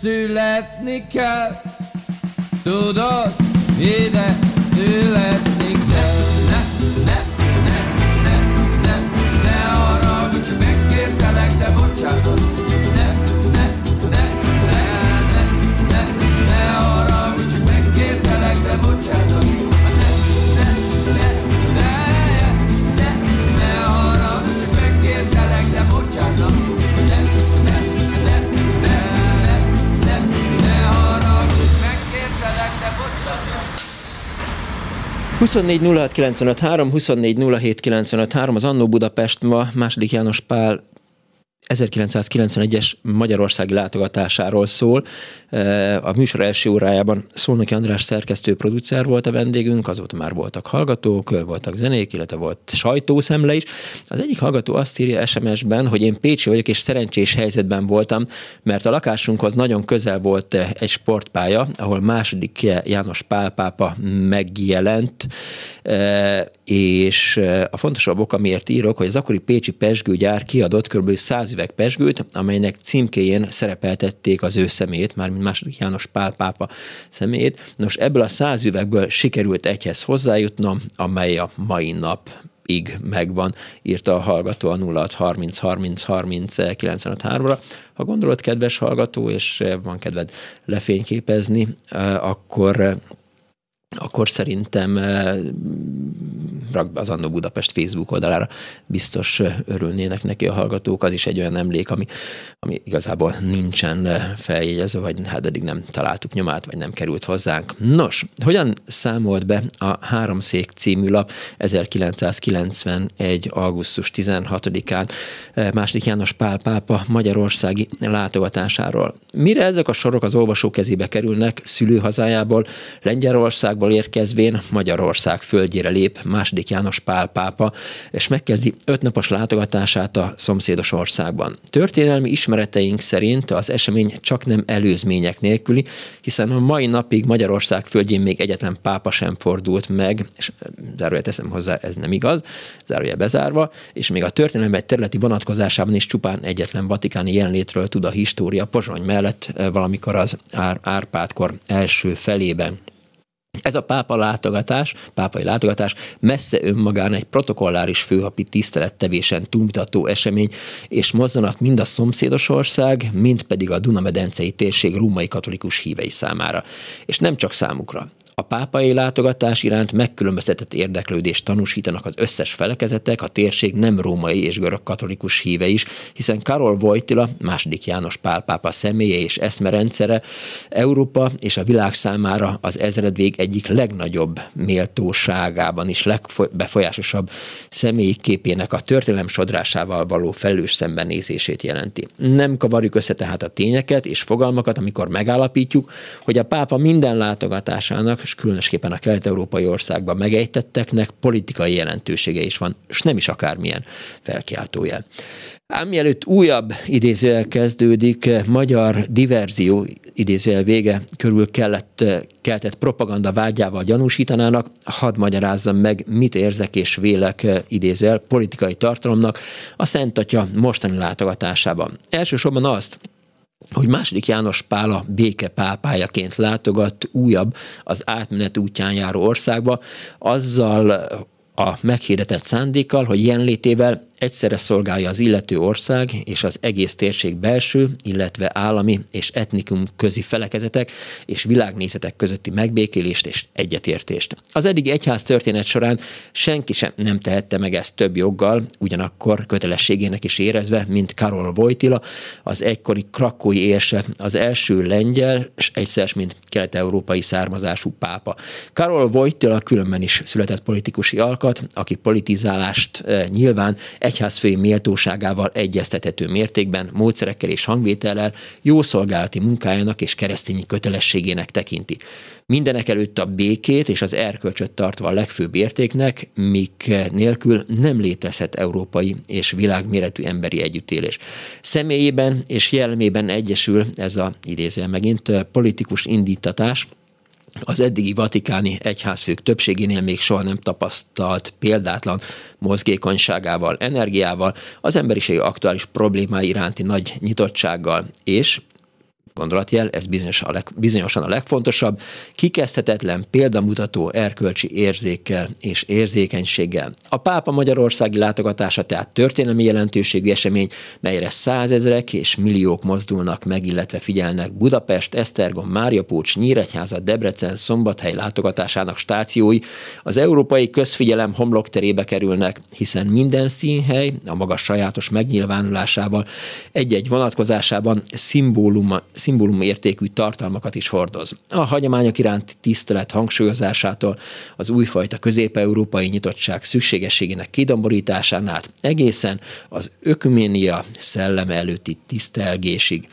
születni kell. Tudod, ide születni 24 24 az Annó Budapest ma második János Pál 1991-es Magyarországi látogatásáról szól. E, a műsor első órájában Szolnoki András szerkesztő producer volt a vendégünk, azóta már voltak hallgatók, voltak zenék, illetve volt sajtószemle is. Az egyik hallgató azt írja SMS-ben, hogy én Pécsi vagyok, és szerencsés helyzetben voltam, mert a lakásunkhoz nagyon közel volt egy sportpálya, ahol második János Pál pápa megjelent, e, és a fontosabb ok, amiért írok, hogy az akkori Pécsi Pesgőgyár kiadott kb. 100 üveg pesgőt, amelynek címkéjén szerepeltették az ő szemét, mármint második János Pál pápa szemét. Nos, ebből a száz üvegből sikerült egyhez hozzájutnom, amely a mai nap ig megvan, írta a hallgató a 06 30 30 30 95 ra Ha gondolod, kedves hallgató, és van kedved lefényképezni, akkor akkor szerintem rak be az Annó Budapest Facebook oldalára, biztos örülnének neki a hallgatók. Az is egy olyan emlék, ami, ami igazából nincsen feljegyezve, vagy hát eddig nem találtuk nyomát, vagy nem került hozzánk. Nos, hogyan számolt be a Háromszék című lap 1991. augusztus 16-án második János Pál pápa magyarországi látogatásáról? Mire ezek a sorok az olvasó kezébe kerülnek szülőhazájából, Lengyelországból érkezvén Magyarország földjére lép második János Pál pápa, és megkezdi ötnapos látogatását a szomszédos országban. Történelmi ismereteink szerint az esemény csak nem előzmények nélküli, hiszen a mai napig Magyarország földjén még egyetlen pápa sem fordult meg, és zárójel teszem hozzá, ez nem igaz, zárójel bezárva, és még a történelem egy területi vonatkozásában is csupán egyetlen vatikáni jelenlétről tud a história Pozsony mellett valamikor az Ár- Árpádkor első felében. Ez a pápa látogatás, pápai látogatás messze önmagán egy protokolláris főhapi tisztelettevésen túlmutató esemény, és mozzanat mind a szomszédos ország, mind pedig a Dunamedencei térség római katolikus hívei számára. És nem csak számukra. A pápai látogatás iránt megkülönböztetett érdeklődést tanúsítanak az összes felekezetek, a térség nem római és görög katolikus híve is, hiszen Karol Wojtyla, második János Pál pápa személye és eszmerendszere Európa és a világ számára az ezredvég egyik legnagyobb méltóságában is legbefolyásosabb személyi képének a történelem sodrásával való felelős szembenézését jelenti. Nem kavarjuk össze tehát a tényeket és fogalmakat, amikor megállapítjuk, hogy a pápa minden látogatásának és különösképpen a kelet-európai országban megejtetteknek politikai jelentősége is van, és nem is akármilyen felkiáltójel. Ám mielőtt újabb idézőjel kezdődik, magyar diverzió idézőjel vége körül kellett, keltett propaganda vágyával gyanúsítanának, hadd magyarázzam meg, mit érzek és vélek idézőjel politikai tartalomnak a Szent Atya mostani látogatásában. Elsősorban azt, hogy második János Pála béke pápájaként látogat újabb az átmenet útján járó országba, azzal a meghirdetett szándékkal, hogy jelenlétével egyszerre szolgálja az illető ország és az egész térség belső, illetve állami és etnikum közi felekezetek és világnézetek közötti megbékélést és egyetértést. Az eddigi egyház történet során senki sem nem tehette meg ezt több joggal, ugyanakkor kötelességének is érezve, mint Karol Wojtyla, az egykori krakói érse, az első lengyel, és egyszer, mint kelet-európai származású pápa. Karol Wojtyla különben is született politikusi alkat, aki politizálást e, nyilván egyházfői méltóságával egyeztethető mértékben, módszerekkel és hangvétellel jó szolgálati munkájának és keresztényi kötelességének tekinti. Mindenek előtt a békét és az erkölcsöt tartva a legfőbb értéknek, mik nélkül nem létezhet európai és világméretű emberi együttélés. Személyében és jellemében egyesül ez a idézően megint politikus indítatás, az eddigi vatikáni egyházfők többségénél még soha nem tapasztalt példátlan mozgékonyságával, energiával, az emberiség aktuális problémái iránti nagy nyitottsággal, és gondolatjel, ez bizonyos a leg, bizonyosan a legfontosabb, kikezdhetetlen példamutató erkölcsi érzékkel és érzékenységgel. A pápa magyarországi látogatása tehát történelmi jelentőségű esemény, melyre százezrek és milliók mozdulnak meg, illetve figyelnek Budapest, Esztergom, Máriapócs, Nyíregyháza, Debrecen, Szombathely látogatásának stációi az európai közfigyelem homlokterébe kerülnek, hiszen minden színhely a maga sajátos megnyilvánulásával egy-egy vonatkozásában szimbólum, szimbólum értékű tartalmakat is hordoz. A hagyományok iránti tisztelet hangsúlyozásától az újfajta közép-európai nyitottság szükségességének kidomborításán át egészen az ökuménia szelleme előtti tisztelgésig.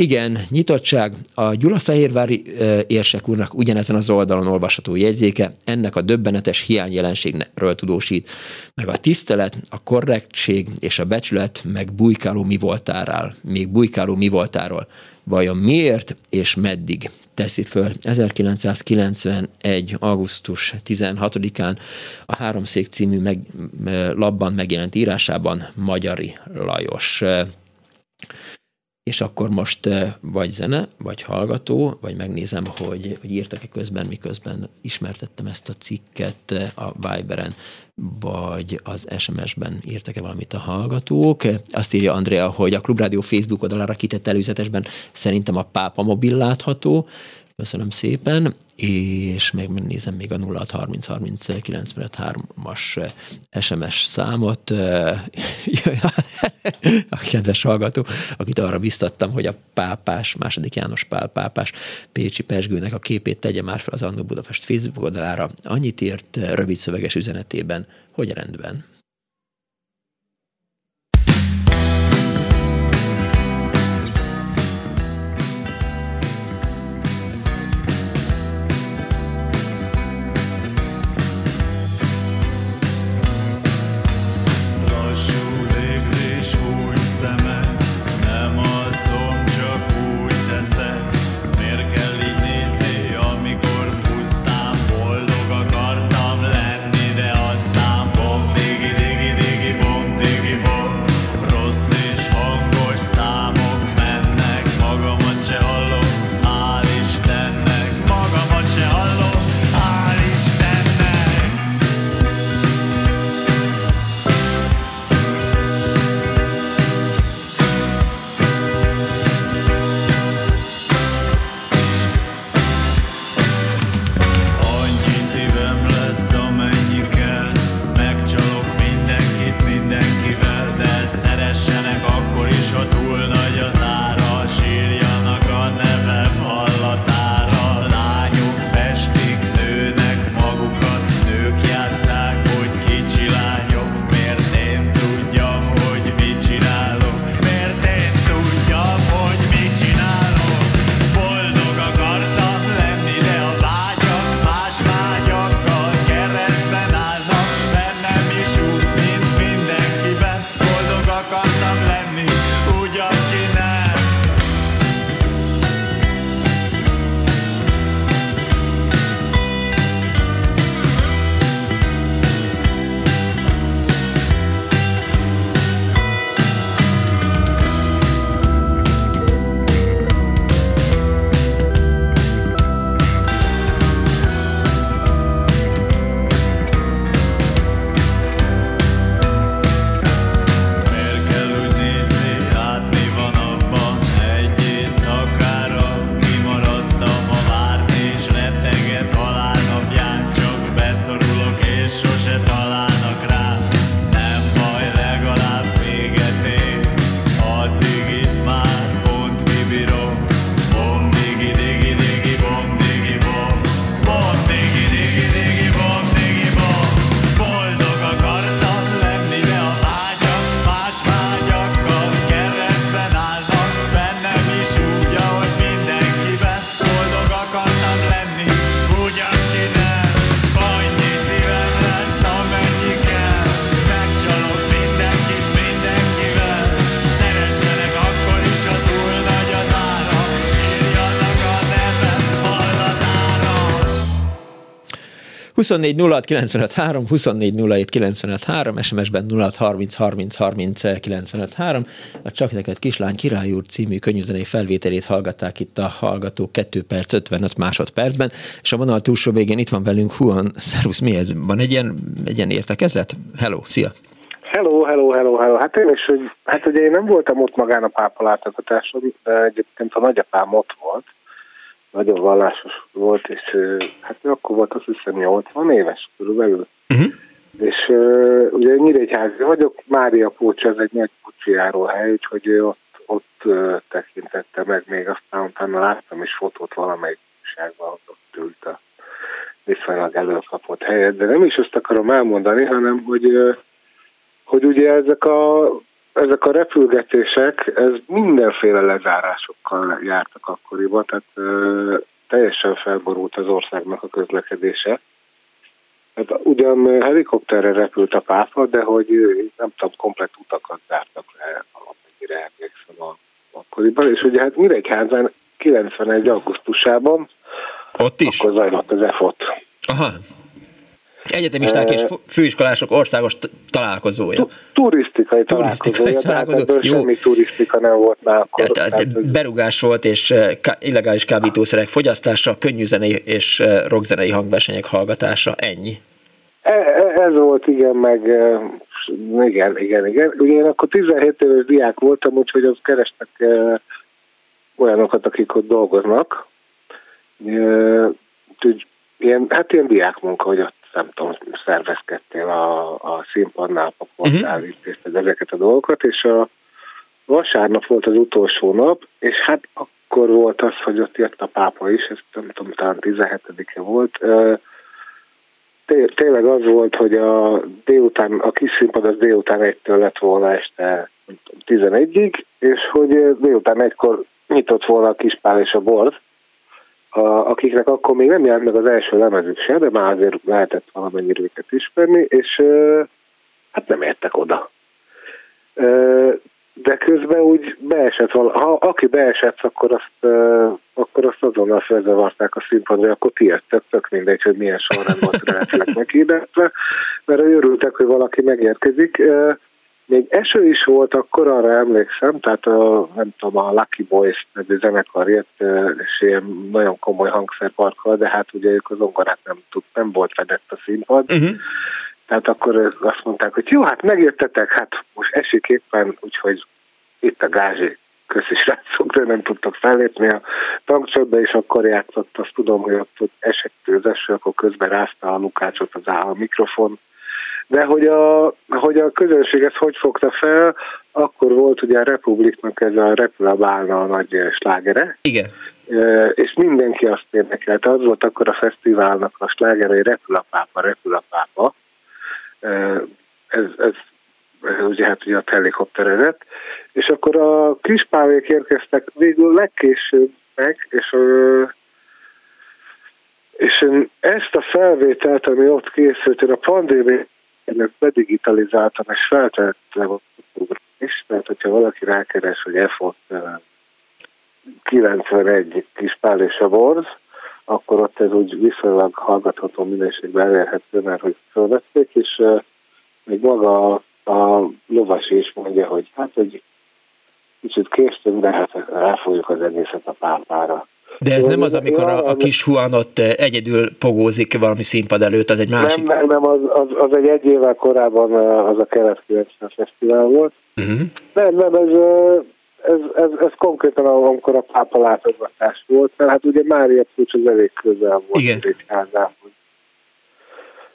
Igen, nyitottság. A Gyulafehérvári érsek úrnak ugyanezen az oldalon olvasható jegyzéke ennek a döbbenetes hiányjelenségről tudósít, meg a tisztelet, a korrektség és a becsület meg bujkáló mi voltáról, még bujkáló mi voltáról. Vajon miért és meddig teszi föl 1991. augusztus 16-án a Háromszék című meg, labban megjelent írásában Magyari Lajos és akkor most vagy zene, vagy hallgató, vagy megnézem, hogy, hogy írtak-e közben, miközben ismertettem ezt a cikket a Viberen, vagy az SMS-ben írtak-e valamit a hallgatók. Azt írja Andrea, hogy a Klubrádió Facebook oldalára kitett előzetesben szerintem a pápa mobil látható, Köszönöm szépen, és megnézem még a 0630 SMS számot. a kedves hallgató, akit arra biztattam, hogy a pápás, második János Pál pápás Pécsi Pesgőnek a képét tegye már fel az Annó Budapest Facebook oldalára. Annyit írt rövid szöveges üzenetében, hogy rendben. Ben 24 SMS-ben 0630 30 30 A Csak neked kislány király úr című könnyűzenei felvételét hallgatták itt a hallgatók 2 perc 55 másodpercben, és a vonal túlsó végén itt van velünk Huan. Szervusz, mi ez? Van egy ilyen, egy ilyen értekezlet? Hello, szia! Hello, hello, hello, hello. Hát én is, hogy, hát ugye én nem voltam ott magán a pápa látogatáson, de egyébként a nagyapám ott volt, nagyon vallásos volt, és hát akkor volt azt hiszem 80 éves körülbelül. Uh-huh. És uh, ugye Nyíregyházi vagyok, Mária Pócs, ez egy nagy pucsiáró hely, úgyhogy ott, ott uh, tekintette meg, még aztán utána láttam is fotót valamelyik újságban, ott ült a viszonylag előkapott helyet, de nem is azt akarom elmondani, hanem hogy, uh, hogy ugye ezek a ezek a repülgetések, ez mindenféle lezárásokkal jártak akkoriban, tehát ö, teljesen felborult az országnak a közlekedése. Hát ugyan helikopterre repült a pápa, de hogy nem tudom, komplet utakat zártak le, amennyire emlékszem a, akkoriban. És ugye hát Nyíregyházán 91. augusztusában ott is? Akkor zajlott az EFOT. Aha, Egyetemisták és főiskolások országos találkozója. Turisztikai találkozója, találkozó. tehát Jó. semmi turisztika nem volt már akkor. Tehát, tehát berugás volt, és illegális kábítószerek fogyasztása, könnyűzenei és rockzenei hangversenyek hallgatása, ennyi. E, e, ez volt, igen, meg igen, igen, igen. Ugye én akkor 17 éves diák voltam, úgyhogy az kerestek olyanokat, akik ott dolgoznak, Úgyhogy ilyen, hát ilyen diákmunka, hogy ott nem tudom, szervezkedtél a, a színpadnál, pakoltál, uh-huh. intézted ezeket a dolgokat, és a vasárnap volt az utolsó nap, és hát akkor volt az, hogy ott jött a pápa is, ez nem tudom, talán 17-e volt. Tényleg az volt, hogy a délután, a kis színpad az délután egytől lett volna este 11-ig, és hogy délután egykor nyitott volna a kispál és a bord, a, akiknek akkor még nem jelent meg az első lemezük se, de már azért lehetett valamennyire őket ismerni, és hát nem értek oda. De közben úgy beesett vala, ha aki beesett, akkor azt, akkor azt azonnal felzavarták a színpadra, akkor ti jöttek, tök mindegy, hogy milyen sorrend volt eredetileg meghirdetve, mert örültek, hogy valaki megérkezik. Még eső is volt, akkor arra emlékszem, tehát a, nem tudom, a Lucky Boys nevű zenekar jött, és ilyen nagyon komoly hangszerparkkal, de hát ugye ők az zongorát nem tud, nem volt fedett a színpad. Uh-huh. Tehát akkor azt mondták, hogy jó, hát megjöttetek, hát most esik éppen, úgyhogy itt a gázsi, köszi srácok, de nem tudtak fellépni a tankcsodba, és akkor játszott, azt tudom, hogy ott, ott esett az eső, akkor közben rázta a Lukácsot az a mikrofon, de hogy a, hogy a közönség ezt hogy fogta fel, akkor volt ugye a Republiknak ez a Repül a Bálna a nagy slágere. Igen. És mindenki azt érdekelte, az volt akkor a fesztiválnak a slágere, hogy Repül a pápa, Repül a pápa. Ez, ez, ugye hát ugye a helikopteredet. És akkor a kispávék érkeztek végül legkésőbb meg, és és én ezt a felvételt, ami ott készült, én a pandémia ennek bedigitalizáltam, és feltettem is, tehát hogyha valaki rákeres, hogy EFOT 91 kis pál és a borz, akkor ott ez úgy viszonylag hallgatható minőségben elérhető, mert hogy fölvették, és még maga a, a lovas is mondja, hogy hát, hogy kicsit késtünk, de hát ráfogjuk az egészet a pápára. De ez nem az, amikor a, a kis Juan ott eh, egyedül pogózik valami színpad előtt, az egy másik? Nem, nem, nem az, az, az egy egy évvel korábban eh, az a kelet 90 fesztivál volt. Uh-huh. Nem, nem, ez, eh, ez, ez, ez konkrétan amikor a pápa látogatás volt, mert hát ugye Mária Pucs az elég közel volt Igen. házához.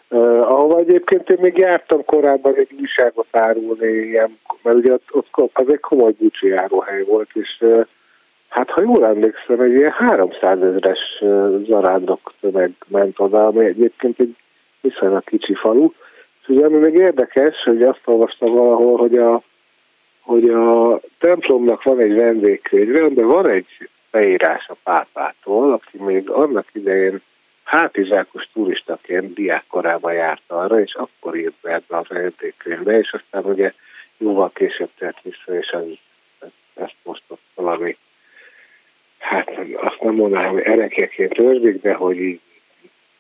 Uh, ahova egyébként én még jártam korábban egy újságot árulni, ilyen, mert ugye ott, ott az egy komoly bucsi járóhely volt, és uh, Hát ha jól emlékszem, egy ilyen 300 ezeres zarándok tömeg ment oda, ami egyébként egy viszonylag kicsi falu. És ugye ami még érdekes, hogy azt olvastam valahol, hogy a, hogy a templomnak van egy vendégkönyve, de van egy beírás a pápától, aki még annak idején hátizsákos turistaként diákkorában járt arra, és akkor írt be ebbe a vendégkönyvbe, és aztán ugye jóval később tett vissza, és ez, ezt most ott valami hát azt nem mondanám, hogy erekeként őrzik, de hogy így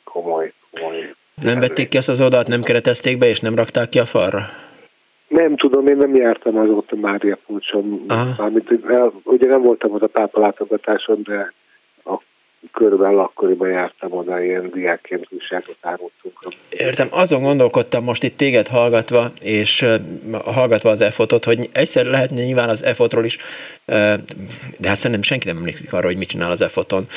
komoly, komoly. Nem vették ki ezt az oldalt, nem keretezték be, és nem rakták ki a falra? Nem tudom, én nem jártam azóta Mária Pulcson. Mármint, ugye nem voltam ott a pápa látogatáson, de körülbelül akkoriban jártam oda, ilyen diákként újságot árultunk. Értem, azon gondolkodtam most itt téged hallgatva, és hallgatva az EFOT-ot, hogy egyszer lehetne nyilván az EFOT-ról is, de hát szerintem senki nem emlékszik arra, hogy mit csinál az EFOT-on.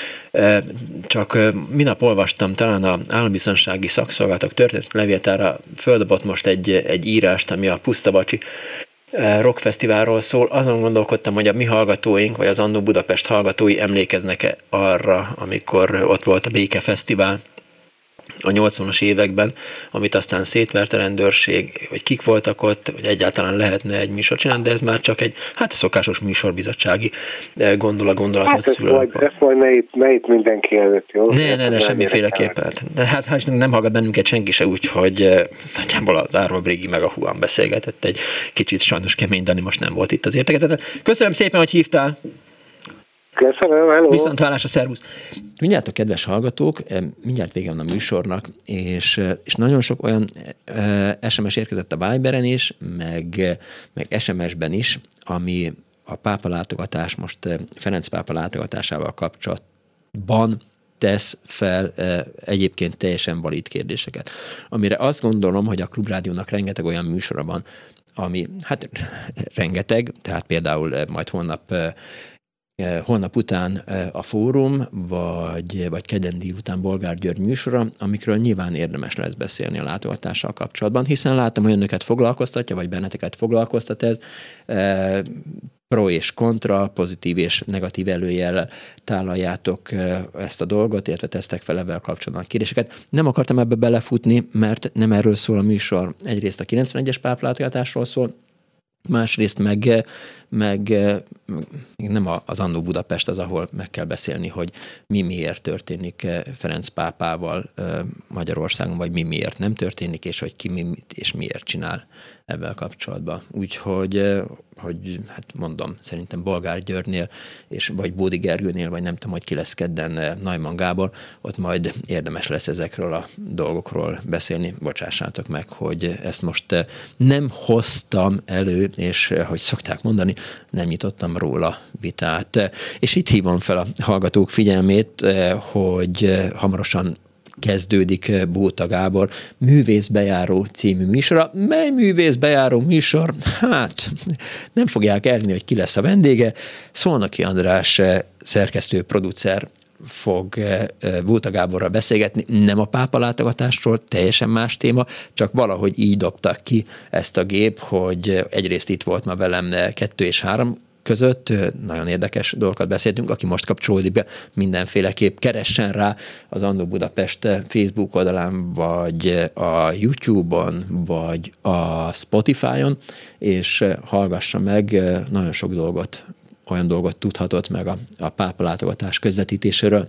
Csak minap olvastam, talán a állambiztonsági szakszolgálatok történet levétára földobott most egy, egy írást, ami a Pusztabacsi rockfesztiválról szól, azon gondolkodtam, hogy a mi hallgatóink, vagy az Annó Budapest hallgatói emlékeznek-e arra, amikor ott volt a Béke Fesztivál, a 80-as években, amit aztán szétvert a rendőrség, vagy kik voltak ott, hogy egyáltalán lehetne egy műsor csinálni, de ez már csak egy, hát szokásos műsorbizottsági gondol a gondolatot hát szül. Majd, ezt majd ne itt, ne itt mindenki előtt, jó? Ne, ne, ne, semmiféleképpen. Hát, hát nem hallgat bennünket senki se úgy, hogy eh, nagyjából az Árva Brigi meg a Huan beszélgetett egy kicsit sajnos kemény Dani most nem volt itt az értekezeten. Köszönöm szépen, hogy hívtál! Köszönöm, hello. Viszont a szervusz. Mindjárt a kedves hallgatók, eh, mindjárt vége van a műsornak, és, eh, és nagyon sok olyan SMS eh, érkezett a Viberen is, meg, meg SMS-ben is, ami a pápa látogatás, most Ferenc pápa látogatásával kapcsolatban tesz fel egyébként teljesen valid kérdéseket. Amire azt gondolom, hogy a Klubrádiónak rengeteg olyan műsora van, ami hát rengeteg, tehát például majd holnap holnap után a fórum, vagy, vagy kedden után Bolgár György műsora, amikről nyilván érdemes lesz beszélni a látogatással kapcsolatban, hiszen látom, hogy önöket foglalkoztatja, vagy benneteket foglalkoztat ez, pro és kontra, pozitív és negatív előjel tálaljátok ezt a dolgot, illetve tesztek fel ebben kapcsolatban a kérdéseket. Nem akartam ebbe belefutni, mert nem erről szól a műsor. Egyrészt a 91-es páplátogatásról szól, másrészt meg, meg nem az Annó Budapest az, ahol meg kell beszélni, hogy mi miért történik Ferenc pápával Magyarországon, vagy mi miért nem történik, és hogy ki mi és miért csinál ebben kapcsolatban. Úgyhogy hogy hát mondom, szerintem Bolgár Györgynél, és vagy Bódi Gergőnél, vagy nem tudom, hogy ki lesz kedden Najman Gábor, ott majd érdemes lesz ezekről a dolgokról beszélni. Bocsássátok meg, hogy ezt most nem hoztam elő, és hogy szokták mondani, nem nyitottam róla vitát. És itt hívom fel a hallgatók figyelmét, hogy hamarosan kezdődik eh, Bóta Gábor művészbejáró című műsora. Mely művészbejáró műsor? Hát, nem fogják elni, hogy ki lesz a vendége. Szolnoki András eh, szerkesztő, producer fog eh, Bóta Gáborral beszélgetni, nem a pápa látogatásról, teljesen más téma, csak valahogy így dobtak ki ezt a gép, hogy egyrészt itt volt ma velem kettő és három között. Nagyon érdekes dolgokat beszéltünk, aki most kapcsolódik be, mindenféleképp keressen rá az Andó Budapest Facebook oldalán, vagy a YouTube-on, vagy a Spotify-on, és hallgassa meg nagyon sok dolgot, olyan dolgot tudhatott meg a, a pápa látogatás közvetítéséről,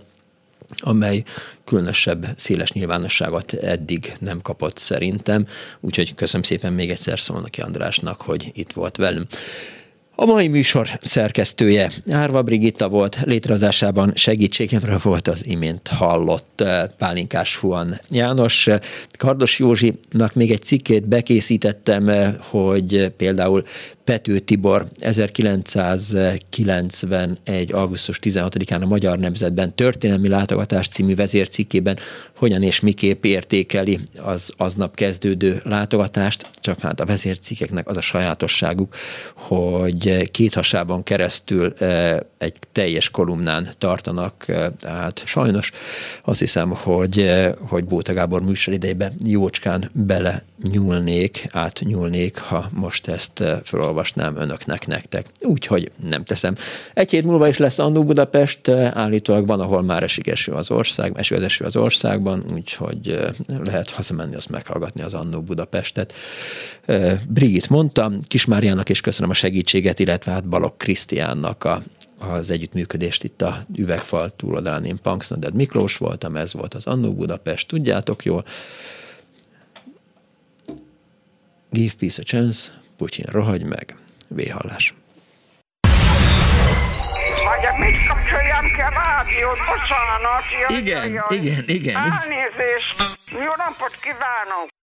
amely különösebb széles nyilvánosságot eddig nem kapott szerintem, úgyhogy köszönöm szépen még egyszer Szolnoki Andrásnak, hogy itt volt velünk. A mai műsor szerkesztője Árva Brigitta volt, létrehozásában segítségemre volt az imént hallott eh, Pálinkás Fuan János. Kardos Józsinak még egy cikkét bekészítettem, eh, hogy például Pető Tibor 1991. augusztus 16-án a Magyar Nemzetben történelmi látogatás című vezércikkében hogyan és miképp értékeli az aznap kezdődő látogatást, csak hát a vezércikkeknek az a sajátosságuk, hogy két hasában keresztül eh, egy teljes kolumnán tartanak, eh, tehát sajnos azt hiszem, hogy, eh, hogy Bóta Gábor műsoridejében jócskán bele nyúlnék, átnyúlnék, ha most ezt felolvasnám önöknek, nektek. Úgyhogy nem teszem. Egy hét múlva is lesz Annó Budapest, állítólag van, ahol már esik eső az ország, eső az eső az országban, úgyhogy lehet hazamenni, azt meghallgatni az Annó Budapestet. Brigit mondta, Kismáriának is köszönöm a segítséget, illetve hát Balok Krisztiánnak a az együttműködést itt a üvegfal túloldalán én Punksnoded Miklós voltam, ez volt az Annó Budapest, tudjátok jól. Give peace a chance, Putyin rohagy meg, véhallás. Rádiót, bocsánat. Igen, igen, igen. Elnézést. Jó napot kívánok.